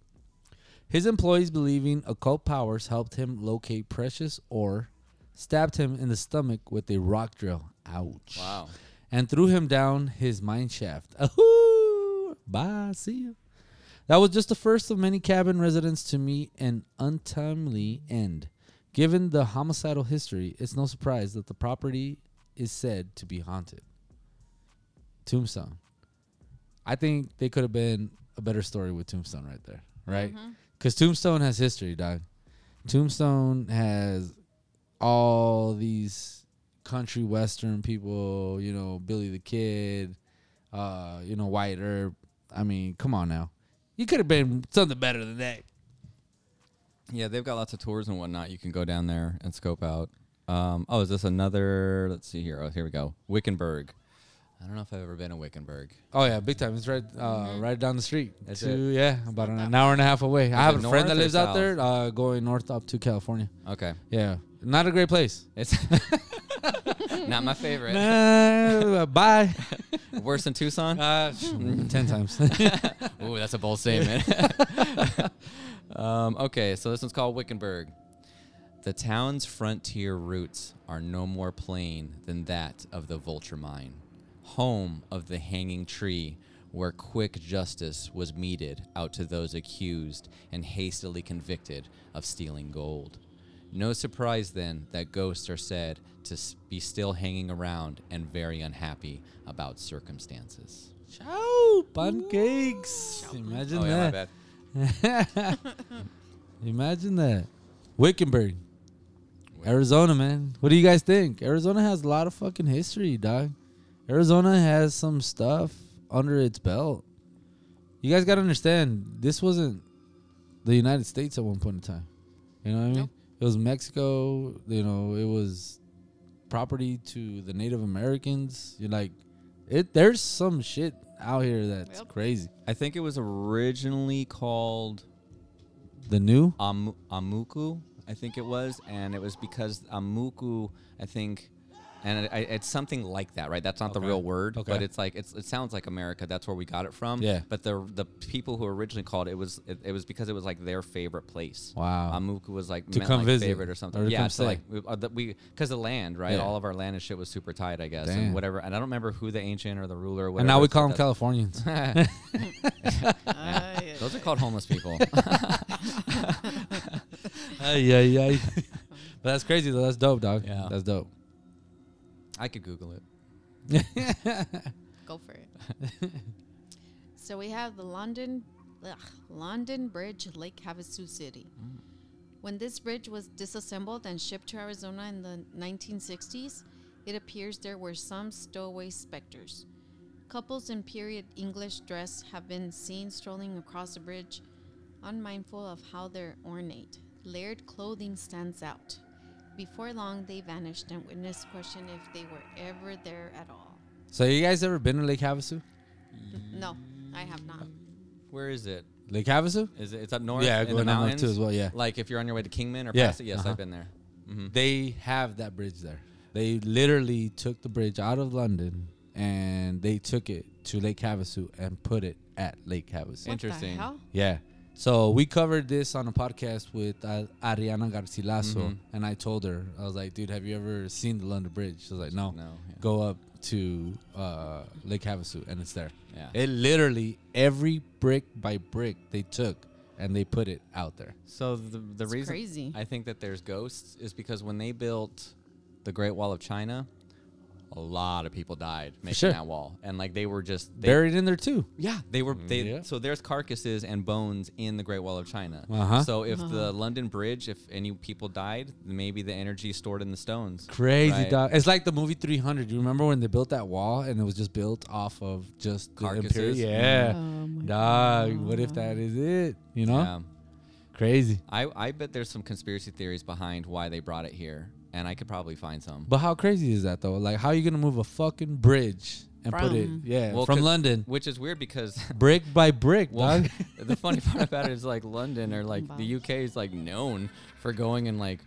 His employees, believing occult powers helped him locate precious ore, stabbed him in the stomach with a rock drill. Ouch. Wow. And threw him down his mine shaft. Ahoo! Bye. See you. That was just the first of many cabin residents to meet an untimely end. Given the homicidal history, it's no surprise that the property is said to be haunted. Tombstone. I think they could have been a better story with Tombstone right there, right? Because Tombstone has history, dog. Tombstone has all these country western people, you know, Billy the Kid, uh, you know, Wyatt Earp. I mean, come on now. You could have been something better than that. Yeah, they've got lots of tours and whatnot. You can go down there and scope out. Um, oh, is this another? Let's see here. Oh, here we go. Wickenburg. I don't know if I've ever been in Wickenburg. Oh yeah, big time. It's right, uh, right down the street. That's to, it. Yeah, about an hour and a half away. I have a friend that north or lives out there, uh, going north up to California. Okay, Yeah, not a great place. it's [laughs] not my favorite. Nah, bye. [laughs] Worse than Tucson. Uh, [laughs] ten times. Ooh, that's a bold statement. um, okay, so this one's called Wickenburg. The town's frontier roots are no more plain than that of the vulture mine, home of the hanging tree, where quick justice was meted out to those accused and hastily convicted of stealing gold. No surprise then that ghosts are said to be still hanging around and very unhappy about circumstances. Ciao, pancakes. Imagine Oh, yeah, that. [laughs] Imagine that. Wickenburg, Arizona, man. What do you guys think? Arizona has a lot of fucking history, dog. Arizona has some stuff under its belt. You guys got to understand, this wasn't the United States at one point in time. You know what I mean? Nope. It was Mexico. You know, it was property to the Native Americans. You're like, it. There's some shit out here that's Yep. crazy. I think it was originally called The new. Am- Amuku, I think it was, and it was because Amuku, I think, and it, it's something like that, right? That's not the real word, Okay. but it's like it's, it sounds like America. That's where we got it from. Yeah. But the the people who originally called it, it was it, it was because it was like their favorite place. Wow. Amuku was like To come like visit, favorite or something. or to yeah. come So stay. like we, uh, the- we because the land, right? Yeah. All of our land and shit was super tight, I guess, Damn. and whatever. And I don't remember who the ancient or the ruler. Or whatever And now we call them that's- Californians. [laughs] Those are called homeless people. [laughs] Ay, ay, ay. but that's crazy though. That's dope, dog. Yeah. That's dope. I could Google it. [laughs] Go for it. so we have the London, ugh, London Bridge, Lake Havasu City. Mm. When this bridge was disassembled and shipped to Arizona in the 1960s, it appears there were some stowaway specters. Couples in period English dress have been seen strolling across the bridge, unmindful of how their ornate, layered clothing stands out. Before long, they vanished, and witnesses question if they were ever there at all. So you guys ever been to Lake Havasu? No, I have not. Where is it? Lake Havasu? Is it? It's up north. Yeah, in the going on north mountains too as well. Yeah. Like if you're on your way to Kingman or Yeah, past it. Yes, uh-huh. I've been there. hmm They have that bridge there. They literally took the bridge out of London and they took it to Lake Havasu and put it at Lake Havasu. What Interesting. the hell? Yeah. So we covered this on a podcast with uh, Ariana Garcilaso, Mhm. and I told her, I was like, dude, have you ever seen the London Bridge? She was like, no. No. Yeah. Go up to uh, Lake Havasu, and it's there. Yeah. It literally every brick by brick they took and they put it out there. so the the It's reason crazy. I think that there's ghosts is because when they built the Great Wall of China, a lot of people died making sure. that wall, and like they were just they, Buried in there too. Yeah, they were. Mm, they Yeah. so there's carcasses and bones in the Great Wall of China. Uh-huh. So if the uh-huh. London Bridge, if any people died, maybe the energy stored in the stones. Crazy Right. dog. It's like the movie 300. You remember when they built that wall and it was just built off of just Carcasses? Imperial? Mm. Yeah. Oh my Dog, what if that is it? You know? Yeah. Crazy. I, I bet there's some conspiracy theories behind why they brought it here, and I could probably find some. But how crazy is that though? Like how are you gonna move a fucking bridge and put it From- yeah Well, from 'cause- London which is weird because [laughs] brick by brick, well, dog. [laughs] the funny part about it is like London or like the UK is like known for going and like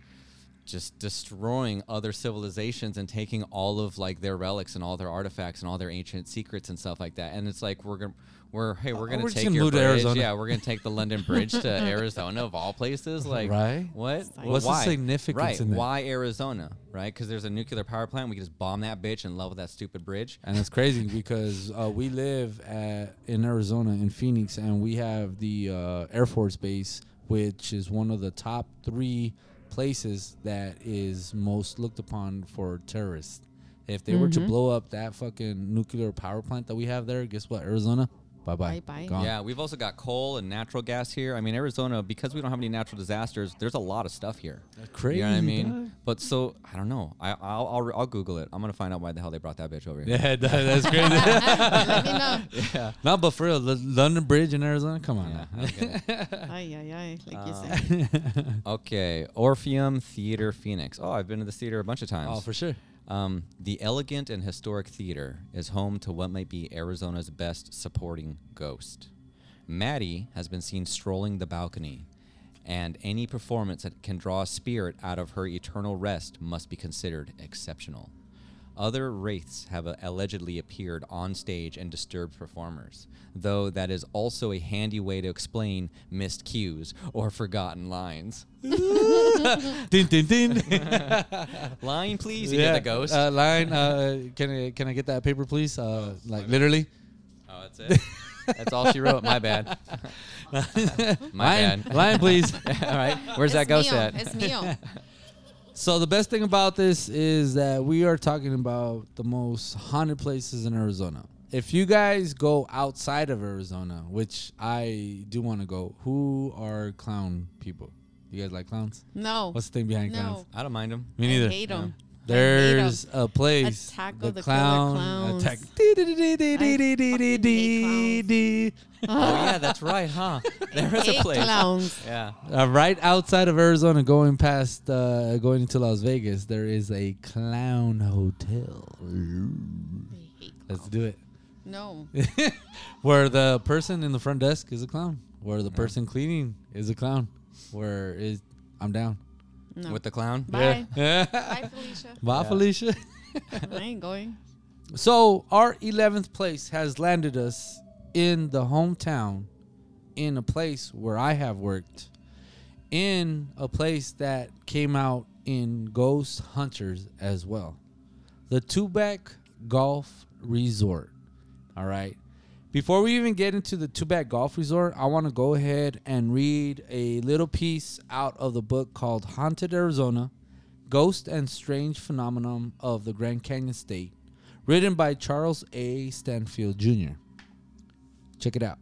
just destroying other civilizations and taking all of like their relics and all their artifacts and all their ancient secrets and stuff like that. And it's like we're gonna we're hey we're Uh, gonna we're take your bridge. Yeah, we're gonna take the London [laughs] Bridge to Arizona of all places. [laughs] Like Right? What? like- What's the significance Right. in that? Why Arizona? Right? Because there's a nuclear power plant. We can just bomb that bitch and level that stupid bridge. And it's crazy [laughs] because uh, we live at, in Arizona, in Phoenix, and we have the uh, Air Force Base, which is one of the top three places that is most looked upon for terrorists. If they were to Mhm. blow up that fucking nuclear power plant that we have there, guess what? Arizona, bye bye. Bye-bye. Yeah, we've also got coal and natural gas here. I mean, Arizona, because we don't have any natural disasters, there's a lot of stuff here. crazy. You know what I mean? dog. But so I don't know. I, I'll, I'll I'll Google it. I'm gonna find out why the hell they brought that bitch over here. Yeah, [laughs] that, that's crazy. [laughs] Let me know. yeah. no, but for real, the London Bridge in Arizona, come on. Yeah, now. okay. [laughs] Ay, ay, ay, like you Uh, said. okay. Orpheum Theater Phoenix. Oh, I've been to this theater a bunch of times. Oh, for sure. Um, the elegant and historic theater is home to what might be Arizona's best supporting ghost. Maddie has been seen strolling the balcony, and any performance that can draw a spirit out of her eternal rest must be considered exceptional. Other wraiths have uh, allegedly appeared on stage and disturbed performers, though that is also a handy way to explain missed cues or forgotten lines. Din, din, din. Line, please. You get the ghost. Uh, line. Uh, can I can I get that paper, please? Uh, like literally. Oh, that's it. that's all she wrote. My bad. [laughs] My Lion, bad. lion, please. [laughs] all right. Where's that ghost mío. at? It's mío. [laughs] So the best thing about this is that we are talking about the most haunted places in Arizona. If you guys go outside of Arizona, which I do want to go, who are clown people? You guys like clowns? No. What's the thing behind no. clowns? I don't mind them. Me neither. I hate them. There's a place. Attack the of the Killer clown Clowns. attack. [laughs] Oh yeah, that's right, huh? [laughs] There is a place. clowns. [laughs] Yeah. Uh, right outside of Arizona, going past, uh, going into Las Vegas, there is a clown hotel. Let's do it. No. Where the person in the front desk is a clown. Where the person cleaning is a clown. Where is I'm down. No. With the clown. Bye. Yeah. Bye, Felicia. [laughs] Bye, Felicia. I ain't going. So our eleventh place has landed us in the hometown, in a place where I have worked, in a place that came out in Ghost Hunters as well, the Tubac Golf Resort. All right. Before we even get into the Tubac Golf Resort, I want to go ahead and read a little piece out of the book called Haunted Arizona Ghost and Strange Phenomenon of the Grand Canyon State, written by Charles A. Stanfield Jr. Check it out.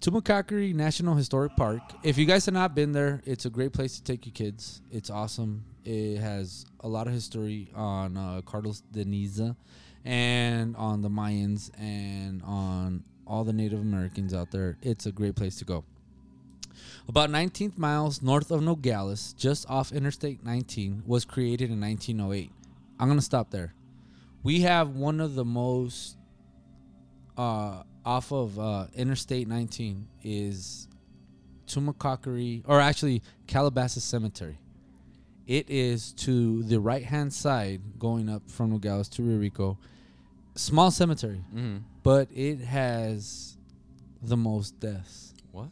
Tumacacori National Historic Park. If you guys have not been there, it's a great place to take your kids. It's awesome. It has a lot of history on uh, Carlos de Niza and on the Mayans and on all the Native Americans out there. It's a great place to go. About 19 miles north of Nogales, just off Interstate 19, was created in 1908. I'm going to stop there. We have one of the most uh, off of uh, Interstate 19 is Tumacacori, or actually Calabasas Cemetery. It is to the right hand side going up from Nogales to Rio Rico. Small cemetery, Mm-hmm. but it has the most deaths What?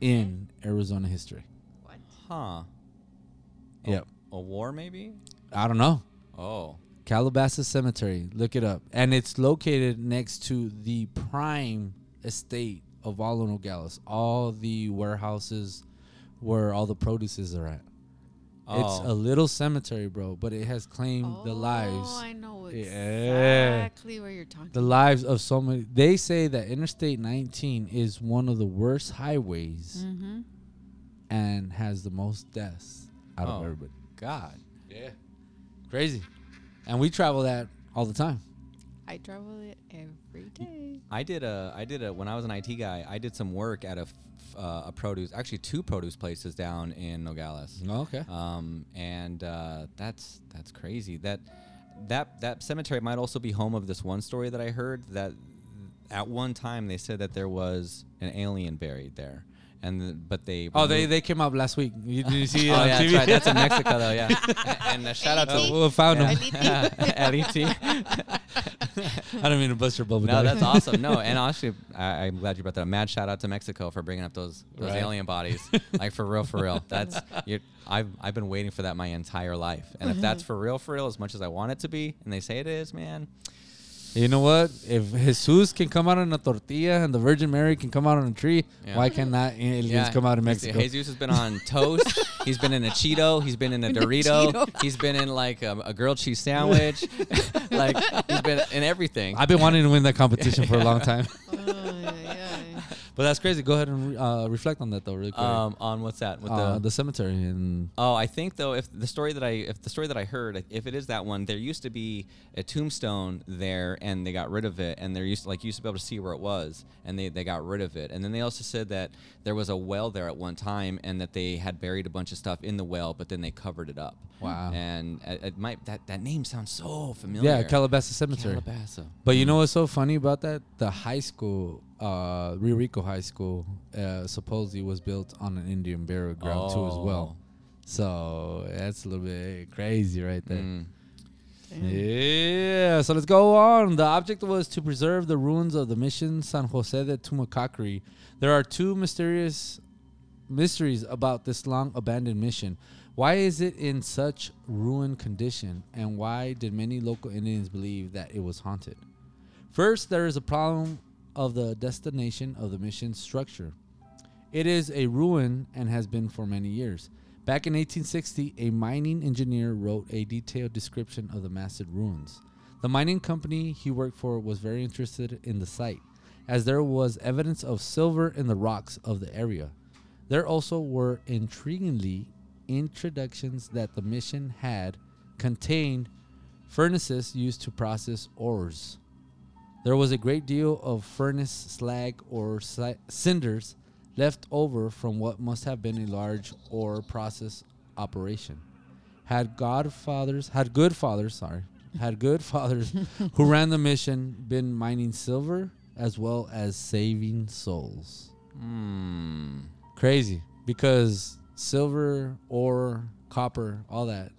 in Arizona history. What? Huh. Yep. A war maybe? I don't know. Oh. Calabasas Cemetery. Look it up. And it's located next to the prime estate of all of Nogales. All the warehouses where all the produces are at. It's Oh. a little cemetery, bro, but it has claimed the lives. Oh, I know Yeah. exactly where you're talking. The lives of so many. They say that Interstate 19 is one of the worst highways mm-hmm. and has the most deaths out of Oh. everybody. God. Yeah. Crazy. And we travel that all the time. I travel it every day. I did a I did a when I was an IT guy. I did some work at a uh, a produce actually two produce places down in Nogales. Okay. Um, and uh, that's that's crazy. That that that cemetery might also be home of this one story that I heard that at one time they said that there was an alien buried there, and the, but they Oh, they, they came up last week. You, did you [laughs] see oh yeah that's right that's in Mexico though yeah [laughs] and uh, shout out to we found Yeah. him. LET. [laughs] I don't mean to bust your bubble. No, Daddy. that's awesome. No, and honestly, I, I'm glad you brought that. up. Mad shout out to Mexico for bringing up those those Right. alien bodies. like for real, for real. That's you're, I've I've been waiting for that my entire life. And if that's for real, for real, as much as I want it to be, and they say it is, man. You know what? If Jesus can come out on a tortilla and the Virgin Mary can come out on a tree, Yeah. why cannot aliens come out in he's- Mexico? Jesus has been on toast. [laughs] he's been in a Cheeto. He's been in a Dorito. he's been in like a, a grilled cheese sandwich. [laughs] [laughs] like he's been in everything. I've been wanting to win that competition for a long time. Ay, ay, ay. But that's crazy. Go ahead and re- uh, reflect on that though, really quick. um, on what's that? With uh, the the cemetery and Oh, I think though, if the story that I if the story that I heard, if it is that one, there used to be a tombstone there, and they got rid of it, and there used to, like you used to be able to see where it was, and they they got rid of it, and then they also said that there was a well there at one time, and that they had buried a bunch of stuff in the well, but then they covered it up. Wow. And it, it might that that name sounds so familiar. yeah, Calabasas Cemetery. Calabasas. But you know what's so funny about that? The high school, uh, Rio Rico High School, uh, supposedly was built on an Indian burial ground too as well. Oh. So that's a little bit crazy right there. Mm. Yeah, so let's go on. The object was to preserve the ruins of the mission San Jose de Tumacacori. There are two mysterious mysteries about this long abandoned mission. Why is it in such ruined condition, and why did many local Indians believe that it was haunted? First, there is a problem of the destination of the mission structure. It is a ruin and has been for many years. Back in 1860, a mining engineer wrote a detailed description of the massive ruins. The mining company he worked for was very interested in the site, as there was evidence of silver in the rocks of the area. There also were intriguingly introductions that the mission had contained furnaces used to process ores. There was a great deal of furnace slag or si- cinders left over from what must have been a large ore process operation. Had godfathers, had good fathers, sorry, had good [laughs] fathers who ran the mission been mining silver as well as saving souls. Hmm. Crazy because silver, ore, copper, all that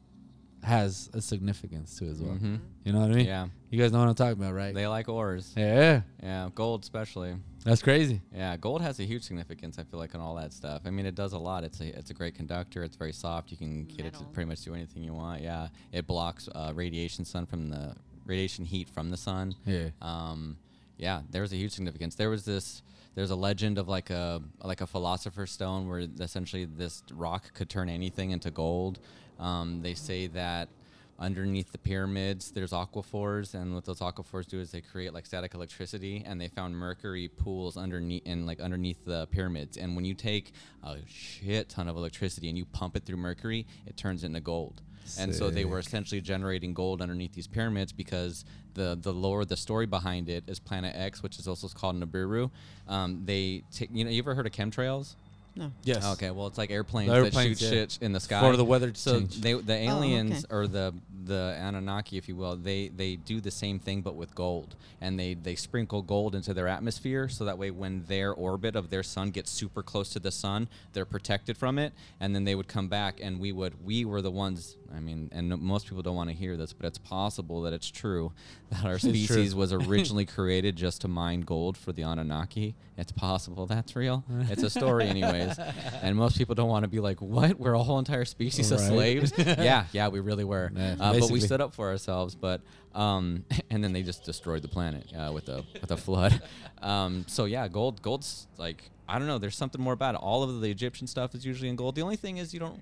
has a significance to it as well. Mhm. You know what I mean? Yeah. You guys know what I'm talking about, right? They like ores. yeah, Yeah, gold especially. that's crazy. Yeah, gold has a huge significance. I feel like on all that stuff. I mean, it does a lot. It's a it's a great conductor. It's very soft. You can get it to pretty much do anything you want. Yeah, it blocks uh, radiation sun from the radiation heat from the sun. Yeah. Um, yeah, there was a huge significance. There was this. There's a legend of like a like a philosopher's stone where essentially this rock could turn anything into gold. Um, they say that underneath the pyramids there's aquifers and what those aquifers do is they create like static electricity and they found mercury pools underneath in like underneath the pyramids and when you take a shit ton of electricity and you pump it through mercury it turns into gold and so they were essentially generating gold underneath these pyramids because the the lore, the story behind it is Planet X, which is also called Nibiru. Um, they take, you know, you ever heard of chemtrails? No. Yes. Okay, well, it's like airplanes, The that airplanes, shoot yeah. shit in the sky For the weather So change. they, the oh, aliens okay. or the the Anunnaki, if you will, they they do the same thing but with gold, and they they sprinkle gold into their atmosphere so that way when their orbit of their sun gets super close to the sun, they're protected from it, and then they would come back, and we would we were the ones. I mean, and most people don't want to hear this, but it's possible that it's true [laughs] that our species was [laughs] originally created just to mine gold for the Anunnaki. It's possible that's real. It's a story, anyways. [laughs] And most people don't want to be like, "What? We're a whole entire species of slaves?" yeah, yeah, we really were. Yeah, uh, but we stood up for ourselves. But um, and then they just destroyed the planet uh, with a with a flood. Um, so yeah, gold, gold's like I don't know. There's something more about it. All of the Egyptian stuff is usually in gold. The only thing is you don't.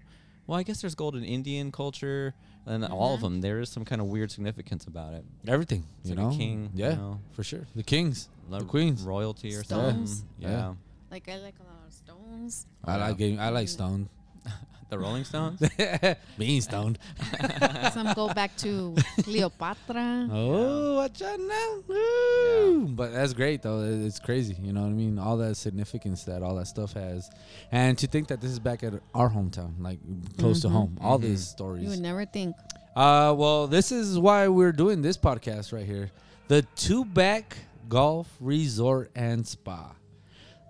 Well, I guess there's gold in Indian culture and all of mm-hmm. them. There is some kind of weird significance about it. Everything, It's you like a know. king, you yeah, know. for sure. The kings, the Lo- queens. royalty or Stones. something. Yeah. Yeah. Like I like a lot of stones. I like game. I like stone. [laughs] The Rolling Stones. [laughs] Being stoned. [laughs] Some go back to Cleopatra. Oh, watch out now. Woo. But that's great though. It's crazy. You know what I mean? All that significance that all that stuff has. And to think that this is back at our hometown, like close to home. All these stories. You would never think. Uh well, this is why we're doing this podcast right here. The Tubac Golf Resort and Spa.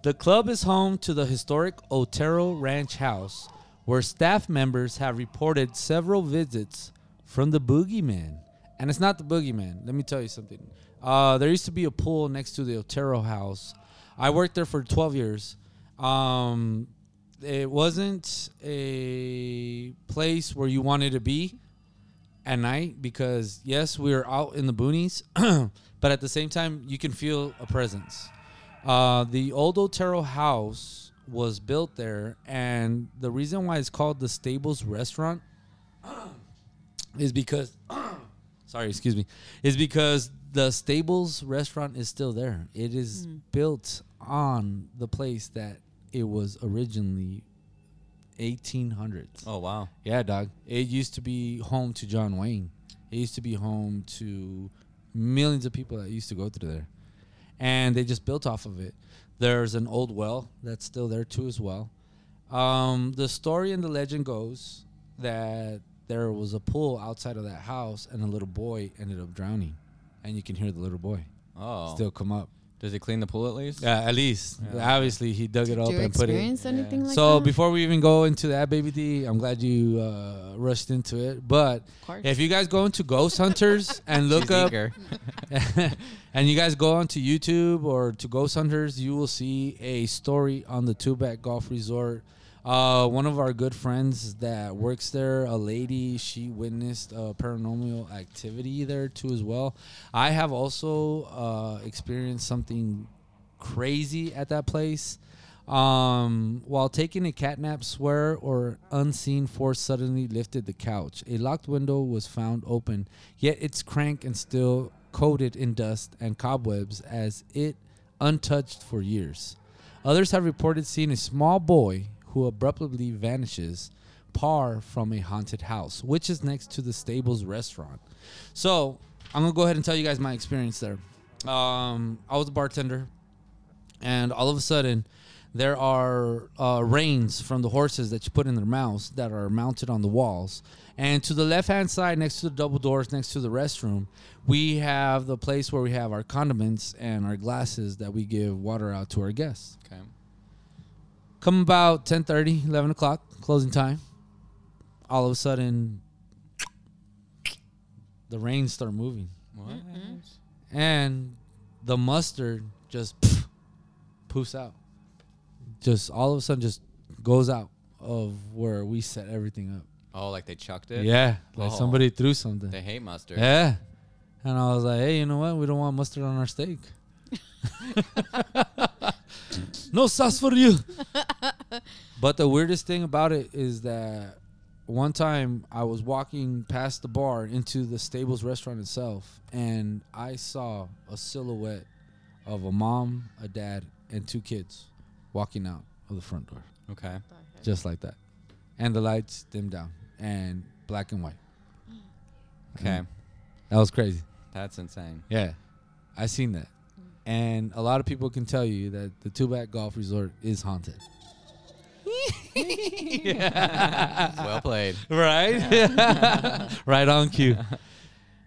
The club is home to the historic Otero Ranch House, where staff members have reported several visits from the boogeyman. And it's not the boogeyman. Let me tell you something. Uh, there used to be a pool next to the Otero house. I worked there for 12 years. Um, it wasn't a place where you wanted to be at night because yes, we were out in the boonies, [clears throat] but at the same time, you can feel a presence. Uh, the old Otero house was built there, and the reason why it's called the Stables Restaurant [clears throat] is because, [clears throat] sorry, excuse me, is because the Stables Restaurant is still there. It is hmm. built on the place that it was originally 1800s. oh wow. Yeah, dog. It used to be home to John Wayne. It used to be home to millions of people that used to go through there. And they just built off of it. There's an old well that's still there too as well. Um, the story and the legend goes that there was a pool outside of that house and a little boy ended up drowning. And you can hear the little boy Oh. still come up. Does he clean the pool at least? Yeah, at least. Yeah. Obviously, he dug it up and put it. experience anything like so that? before we even go into that, baby D, I'm glad you uh, rushed into it. But course. if you guys go into Ghost Hunters [laughs] and look He's up, eager. [laughs] and you guys go onto YouTube or to Ghost Hunters, you will see a story on the Tubac Golf Resort. Uh, one of our good friends that works there, a lady, she witnessed a paranormal activity there too as well. I have also uh, experienced something crazy at that place. Um, while taking a catnap, swear or unseen force suddenly lifted the couch. A locked window was found open, yet its crank and still coated in dust and cobwebs as it untouched for years. Others have reported seeing a small boy who abruptly vanishes par from a haunted house, which is next to the Stables restaurant. So I'm gonna go ahead and tell you guys my experience there. Um, I was a bartender, and all of a sudden, there are uh, reins from the horses that you put in their mouths that are mounted on the walls. And to the left hand side, next to the double doors, next to the restroom, we have the place where we have our condiments and our glasses that we give water out to our guests. Okay. Come about 10:30, 11 o'clock, closing time. All of a sudden, the reins start moving, What? Mm-hmm. and the mustard just poofs out. Just all of a sudden, just goes out of where we set everything up. Oh, like they chucked it? Yeah, like Oh. somebody threw something. They hate mustard. Yeah, and I was like, hey, you know what? We don't want mustard on our steak. [laughs] [laughs] no sauce for you. [laughs] but the weirdest thing about it is that one time I was walking past the bar into the Stables restaurant itself, and I saw a silhouette of a mom, a dad, and two kids walking out of the front door, Okay. just like that, and the lights dimmed down and black and white. Okay. That was crazy. That's insane. Yeah, I seen that, and a lot of people can tell you that the Tubac Golf Resort is haunted. [laughs] well played. Right, [laughs] right on cue.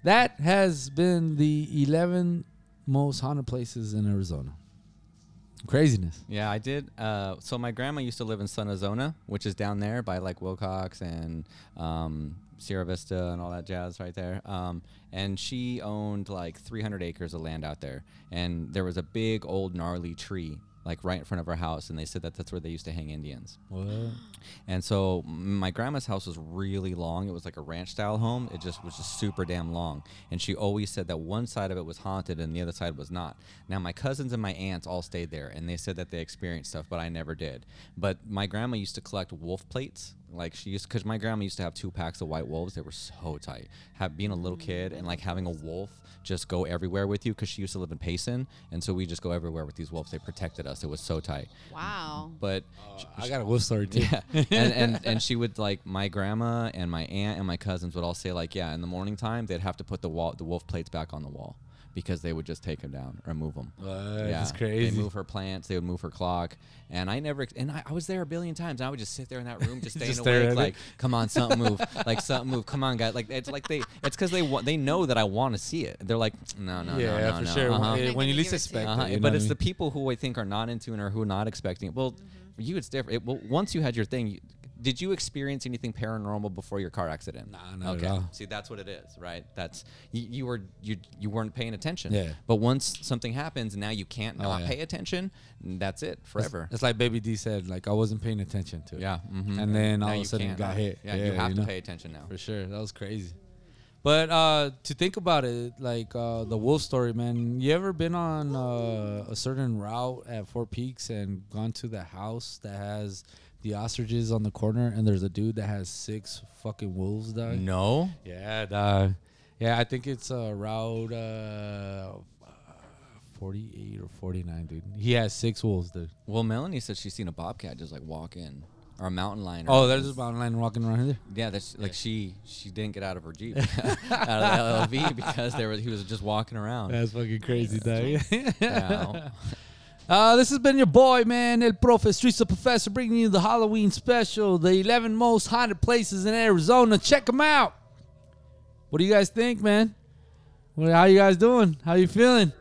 That has been the 11 most haunted places in Arizona. Craziness. Yeah, I did. Uh, so my grandma used to live in Sun Arizona, which is down there by like Willcox and um, Sierra Vista and all that jazz right there. Um, and she owned like 300 acres of land out there. And there was a big old gnarly tree like right in front of our house. And they said that that's where they used to hang Indians. What? And so my grandma's house was really long. It was like a ranch style home. It just was just super damn long. And she always said that one side of it was haunted and the other side was not. Now my cousins and my aunts all stayed there and they said that they experienced stuff, but I never did. But my grandma used to collect wolf plates. Like she used, because my grandma used to have two packs of white wolves. They were so tight. Have being a little kid and like having a wolf just go everywhere with you because she used to live in Payson, and so we just go everywhere with these wolves. They protected us. It was so tight. Wow. But uh, I got a wolf story too. yeah, [laughs] and, and and she would like my grandma and my aunt and my cousins would all say like, yeah, in the morning time they'd have to put the wall the wolf plates back on the wall because they would just take them down or move them. What? yeah, That's crazy. They move her plants. They would move her clock, and I never. And I, I was there a billion times. And I would just sit there in that room, just [laughs] staying Just awake, at it. like, come on, something move, like something move, come on, guys. Like it's like they, it's because they want, they know that I want to see it. They're like, no, no, yeah, no, no, for no. sure. uh-huh. When- When you least give it to expect it. Uh-huh. you know But it's I the people who I think are not into it or who are not expecting it. Well, for you it's different. It, well, once you had your thing, you, did you experience anything paranormal before your car accident? Nah, not at okay. all. See, that's what it is, right? That's you, you were you you weren't paying attention. Yeah. But once something happens, now you can't Oh, not yeah. pay attention. That's it forever. It's like Baby D said, like I wasn't paying attention to it. yeah. mhm. And then all Now of a sudden it can't. got hit. Yeah, Yeah, you have you to know? pay attention now. For sure. That was crazy. But uh, to think about it, like uh, the wolf story, man. You ever been on uh, a certain route at Four Peaks and gone to the house that has the ostriches on the corner, and there's a dude that has six fucking wolves, dog? No. Yeah, dog. Yeah, I think it's uh, route uh, 48 or 49, dude. He has six wolves, dude. Well, Melanie said she's seen a bobcat just like walk in, or a mountain lion. or Oh, there's a mountain lion walking around here. Yeah, that's like she she didn't get out of her jeep, [laughs] out of the LLV because there was he was just walking around. That's fucking crazy, dog. Yeah. [laughs] Uh, this has been your boy, man, El Profe, Streets of Professor, bringing you the Halloween special, the 11 most haunted places in Arizona. Check them out. What do you guys think, man? What, how you guys doing? How you feeling?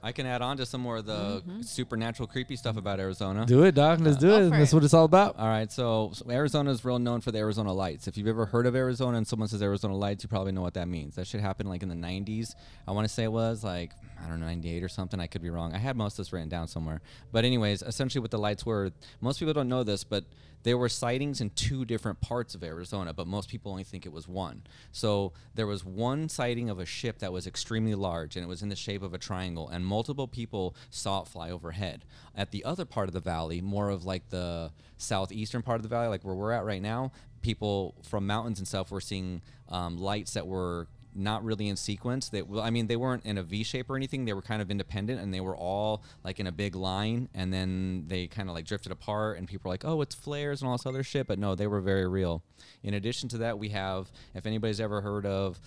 I can add on to some more of the supernatural creepy stuff about Arizona. Do it, Doc. Let's do Go it. That's it. what it's all about. All right, so, so Arizona is real known for the Arizona Lights. If you've ever heard of Arizona and someone says Arizona Lights, you probably know what that means. That should happen like in the 90s. I want to say it was like I don't know, 98 or something. I could be wrong. I had most of this written down somewhere. But, anyways, essentially what the lights were, most people don't know this, but there were sightings in two different parts of Arizona, but most people only think it was one. So, there was one sighting of a ship that was extremely large and it was in the shape of a triangle, and multiple people saw it fly overhead. At the other part of the valley, more of like the southeastern part of the valley, like where we're at right now, people from mountains and stuff were seeing um, lights that were not really in sequence. They, well, I mean, they weren't in a V shape or anything. They were kind of independent, and they were all like in a big line. And then they kind of like drifted apart, and people were like, "Oh, it's flares and all this other shit." But no, they were very real. In addition to that, we have, if anybody's ever heard of.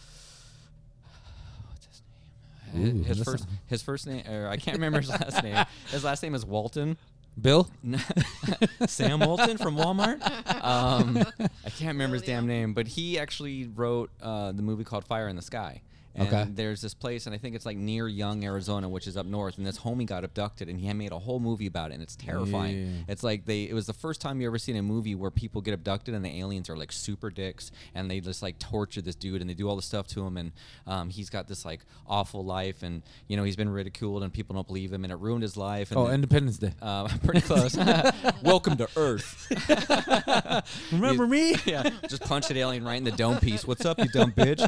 his? Ooh, his first, his first name, or I can't remember his last name. [laughs] His last name is Walton. Bill. [laughs] Sam Walton from Walmart. Um, [laughs] I can't remember his damn name, but he actually wrote uh, the movie called Fire in the Sky. And Okay. there's this place, and I think it's like near Young, Arizona, which is up north. And this homie got abducted, and he had made a whole movie about it, and it's terrifying. Yeah. It's like they. It was the first time you ever seen a movie where people get abducted, and the aliens are like super dicks, and they just like torture this dude, and they do all this stuff to him, and um, he's got this like awful life, and you know he's been ridiculed, and people don't believe him, and it ruined his life. And Oh, then- Independence Day. uh, [laughs] pretty close. [laughs] Welcome to Earth. Remember me? [laughs] yeah, just punch an alien right in the dome piece. What's up, you dumb bitch?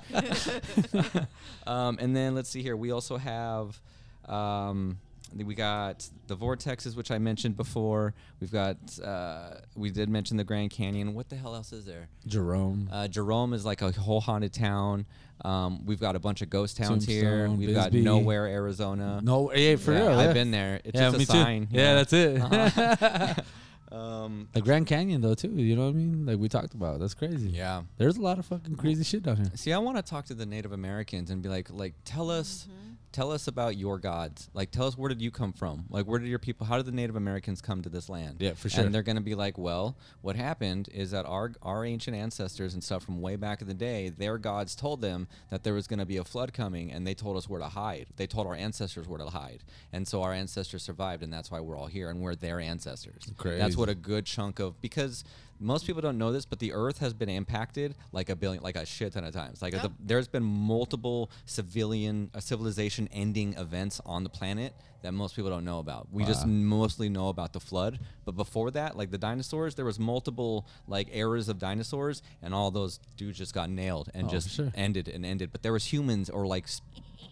Um, and then let's see here. We also have. Um, we got the vortexes, which I mentioned before. We've got. Uh, we did mention the Grand Canyon. What the hell else is there? Jerome. Uh, Jerome is like a whole haunted town. Um, we've got a bunch of ghost towns here. We've got Nowhere, Arizona. no, yeah, for Yeah, real. I've yeah. been there. It's yeah, just a sign. too. Yeah, that's it. Uh-huh. [laughs] [laughs] um, the Grand Canyon though too. You know what I mean? Like we talked about. That's crazy. yeah. There's a lot of fucking crazy shit down here. See, I want to talk to the Native Americans and be like, like, tell us, tell us about your gods. Like, tell us where did you come from? Like, where did your people? How did the Native Americans come to this land? Yeah, for sure. And they're gonna be like, well, what happened is that our our ancient ancestors and stuff from way back in the day, their gods told them that there was gonna be a flood coming, and they told us where to hide. They told our ancestors where to hide, and so our ancestors survived, and that's why we're all here, and we're their ancestors. That's what a good chunk of because most people don't know this, but the Earth has been impacted like a billion, like a shit ton of times. Like the, there's been multiple civilian, uh, civilization-ending events on the planet that most people don't know about. We just mostly know about the flood, but before that, like the dinosaurs, there was multiple like eras of dinosaurs, and all those dudes just got nailed and Oh, just sure. ended and ended. But there was humans or like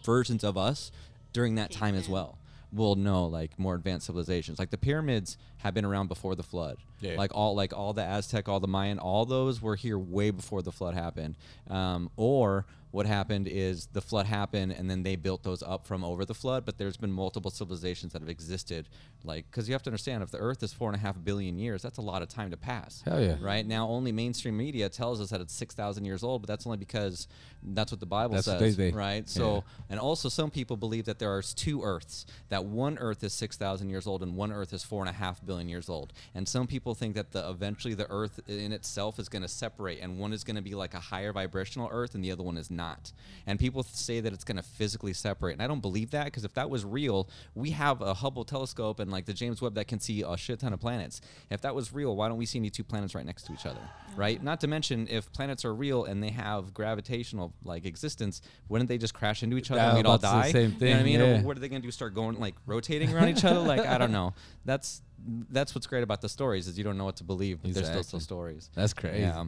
versions of us during that time as well. We'll know like more advanced civilizations. Like the pyramids have been around before the flood. Yeah. Like all like all the Aztec, all the Mayan, all those were here way before the flood happened. Um, or what happened is the flood happened and then they built those up from over the flood. But there's been multiple civilizations that have existed. Like because you have to understand, if the Earth is four and a half billion years, that's a lot of time to pass. Hell yeah. Right now, only mainstream media tells us that it's six thousand years old, but that's only because that's what the Bible That's says. they. Right. So Yeah. and also, some people believe that there are two Earths. That one Earth is six thousand years old, and one Earth is four and a half billion years old. And some people think that the eventually the Earth in itself is going to separate, and one is going to be like a higher vibrational Earth, and the other one is not. And people th- say that it's going to physically separate, and I don't believe that because if that was real, we have a Hubble telescope and like the James Webb that can see a shit ton of planets. If that was real, why don't we see any two planets right next to each other? Right. Not to mention, if planets are real and they have gravitational like existence, wouldn't they just crash into each other Yeah, and we'd all die? same You know what I thing, mean? yeah. Or what are they gonna do? Start going like rotating around each other? Like I don't know. That's that's what's great about the stories is you don't know what to believe, but they're still Exactly. still stories. That's crazy. Yeah.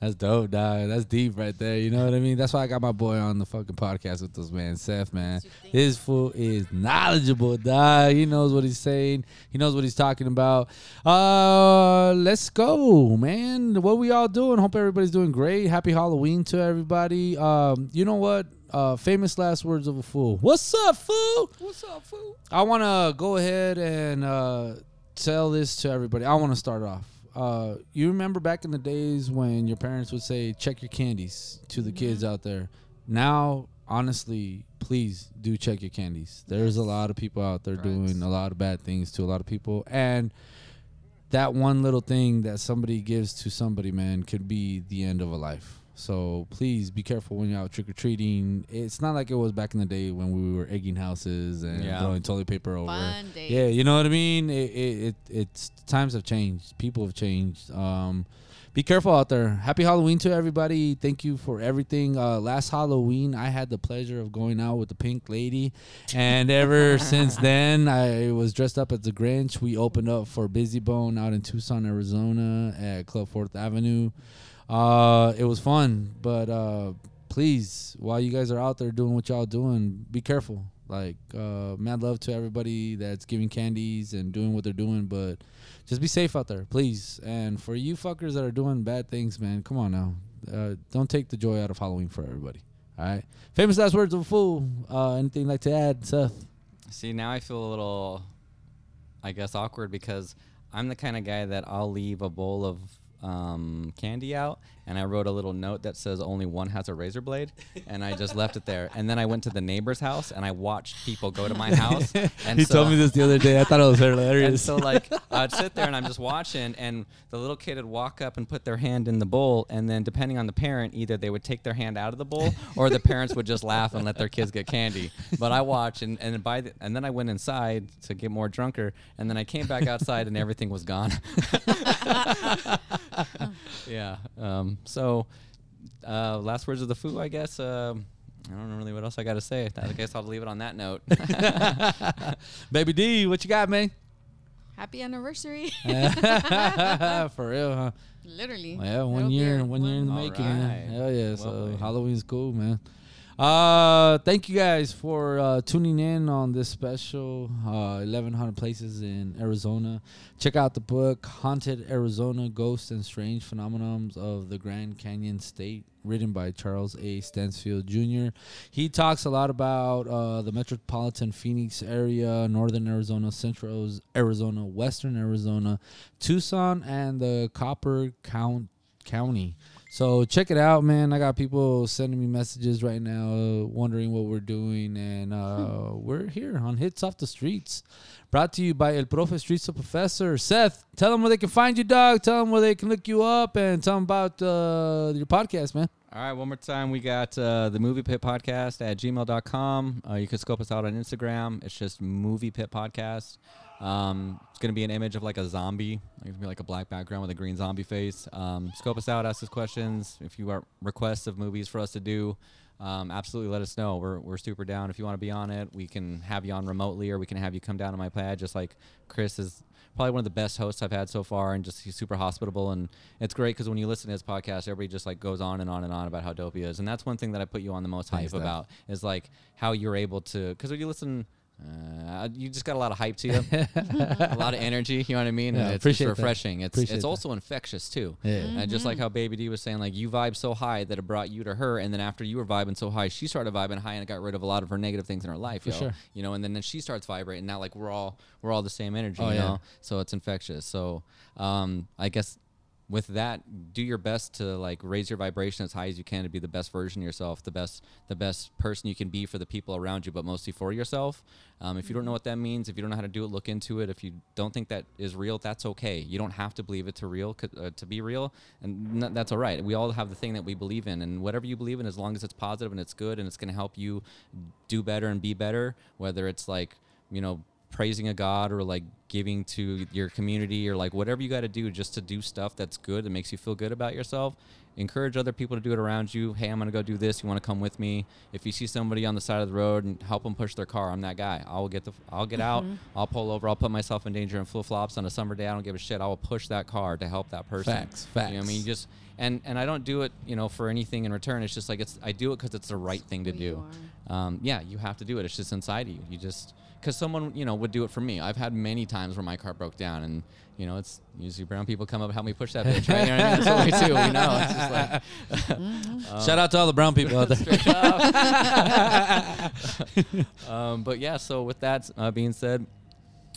That's dope, dog. That's deep right there. You know what I mean? That's why I got my boy on the fucking podcast with us, man. Seth, man. His fool is knowledgeable, dog. He knows what he's saying. He knows what he's talking about. Uh, let's go, man. What we all doing? Hope everybody's doing great. Happy Halloween to everybody. Um, you know what? Uh, famous last words of a fool. What's up, fool? What's up, fool? I want to go ahead and uh, tell this to everybody. I want to start off. Uh, you remember back in the days when your parents would say, check your candies to the kids out there. Now, honestly, please do check your candies. There's a lot of people out there doing a lot of bad things to a lot of people. And that one little thing that somebody gives to somebody, man, could be the end of a life. So please be careful when you're out trick or treating. It's not like it was back in the day when we were egging houses and Yeah. throwing toilet paper over. Fun days. Yeah, you know what I mean. It, it, it it's times have changed. People have changed. Um, be careful out there. Happy Halloween to everybody. Thank you for everything. Uh, last Halloween, I had the pleasure of going out with the Pink Lady, and ever [laughs] since then, I was dressed up as the Grinch. We opened up for Bizzy Bone out in Tucson, Arizona, at Club Fourth Avenue. Uh, it was fun, but uh, please, while you guys are out there doing what y'all doing, be careful. Like, uh, mad love to everybody that's giving candies and doing what they're doing, but just be safe out there, please. And for you fuckers that are doing bad things, man, come on now. Uh, don't take the joy out of Halloween for everybody. All right. Famous last words of a fool. Uh, anything like to add, Seth? See, now I feel a little, I guess, awkward because I'm the kind of guy that I'll leave a bowl of um, candy out, and I wrote a little note that says only one has a razor blade, and I just left it there. And then I went to the neighbor's house, and I watched people go to my [laughs] house. And he so, told me this the other day. I thought it was hilarious. And so, like, I'd sit there and I'm just watching, and the little kid would walk up and put their hand in the bowl, and then depending on the parent, either they would take their hand out of the bowl, or the parents would just laugh and let their kids get candy. But I watched, and and by the, and then I went inside to get more drunker, and then I came back outside, and everything was gone. [laughs] yeah. Um, so, uh, last words of the foo, I guess. Um, I don't know really what else I got to say. I guess I'll leave it on that note. [laughs] Baby D, what you got, man? Happy anniversary. [laughs] for real, huh? Literally. Yeah, one That'll year, our one year in the All making. man. right. Hell yeah! So Lovely. Halloween's cool, man. Uh, thank you guys for uh, tuning in on this special uh, 1100 places in Arizona. Check out the book Haunted Arizona: Ghosts and Strange Phenomenons of the Grand Canyon State, written by Charles A. Stansfield Jr. He talks a lot about uh, the metropolitan Phoenix area, northern Arizona, central Arizona, western Arizona, Tucson, and the Copper Count County. So check it out, man. I got people sending me messages right now, uh, wondering what we're doing, and uh, we're here on Hits Off the Streets, brought to you by El Profe Streets of Professor Seth. Tell them where they can find you, dog. Tell them where they can look you up, and tell them about uh, your podcast, man. All right, one more time. We got uh, the Movie Pit Podcast at gmail.com. Uh, you can scope us out on Instagram. It's just Movie Pit Podcast. Um, it's going to be an image of like a zombie. It's going to be like a black background with a green zombie face. Um, scope us out, ask us questions. If you have requests of movies for us to do, um, absolutely let us know. We're, we're super down. If you want to be on it, we can have you on remotely or we can have you come down to my pad just like Chris is probably one of the best hosts I've had so far, and just he's super hospitable, and it's great because when you listen to his podcast, everybody just like goes on and on and on about how dope he is, and that's one thing that I put you on the most hype Thanks, about is like how you're able to because when you listen. Uh, you just got a lot of hype to you, [laughs] a lot of energy. You know what I mean? Yeah, and it's, appreciate it's that. refreshing. It's Appreciate it's that. also infectious too. Yeah. And just like how Baby D was saying, like you vibe so high that it brought you to her, and then after you were vibing so high, she started vibing high and it got rid of a lot of her negative things in her life. For yo. sure. You know, and then, then she starts vibrating. Now like we're all we're all the same energy. Oh, you yeah. know, so it's infectious. So um, I guess with that, do your best to like raise your vibration as high as you can to be the best version of yourself, the best the best person you can be for the people around you, but mostly for yourself. Um, if you don't know what that means, if you don't know how to do it, look into it. If you don't think that is real, that's okay. You don't have to believe it to real uh, to be real, and n- that's all right. We all have the thing that we believe in, and whatever you believe in, as long as it's positive and it's good and it's going to help you do better and be better, whether it's like you know praising a god or like giving to your community or like whatever you got to do just to do stuff that's good that makes you feel good about yourself encourage other people to do it around you. Hey i'm gonna go do this. You want to come with me? If you see somebody on the side of the road and help them push their car i'm that guy. I'll get the i'll get out. I'll pull over. I'll put myself in danger in flip-flops on a summer day. I don't give a shit. I will push that car to help that person. Facts, facts you know what i mean? You just and and i don't do it you know for anything in return. It's just like it's i do it because it's the right thing to do. um, yeah, you have to do it. It's just inside of you. You just because someone you know would do it for me. I've had many times where my car broke down, and you know it's usually brown people come up and help me push that bitch. Right? You know what I mean? That's what we do. You know, it's just like [laughs] Shout out to all the brown people out there. straight up. [laughs] um, but yeah, so with that uh, being said,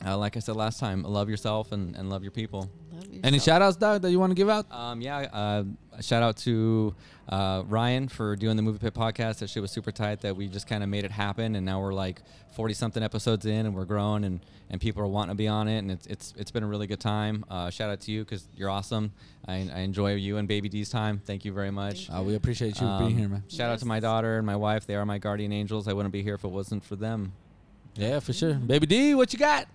uh, like I said last time, love yourself and, and love your people. Love Any yourself. shout outs, dog, that you want to give out? Um, yeah, uh, shout out to uh, Ryan for doing the Movie Pit podcast. That shit was super tight. That we just kind of made it happen, and now we're like forty something episodes in, and we're growing, and, and people are wanting to be on it, and it's it's it's been a really good time. Uh, shout out to you because you're awesome. I, I enjoy you and Baby D's time. Thank you very much. Uh, we appreciate you Um, being here, man. Shout out to my daughter and my wife. They are my guardian angels. I wouldn't be here if it wasn't for them. Yeah, for sure. Baby D, what you got?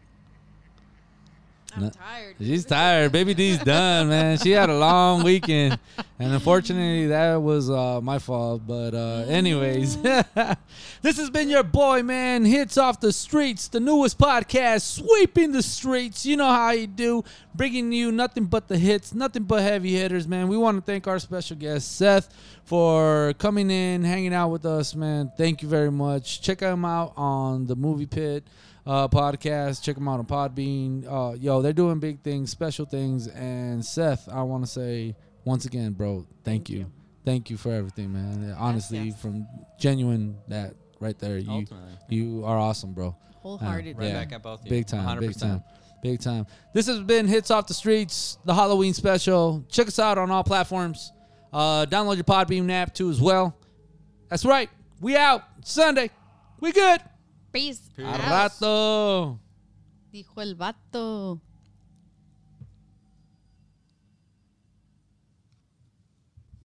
I'm tired. She's tired. Baby D's [laughs] done, man. She had a long weekend, and unfortunately, that was uh, my fault. But uh, anyways, [laughs] this has been your boy, man. Hits off the streets, the newest podcast, sweeping the streets. You know how you do, bringing you nothing but the hits, nothing but heavy hitters, man. We want to thank our special guest Seth for coming in, hanging out with us, man. Thank you very much. Check him out on the Movie Pit uh, podcast. Check them out on Podbean. Uh, yo, they're doing big things, special things. And Seth, I want to say once again, bro, thank, you. Thank you for everything, man. Honestly, yes. from genuine that right there, you Ultimately. you are awesome, bro. Wholehearted. Right Yeah. back at both. Big time, 100%. big time, big time. This has been Hits Off the Streets, the Halloween special. Check us out on all platforms. Uh, download your Podbean app too as well. That's right. We out Sunday. We good. Peace. A rato. Dijo el vato.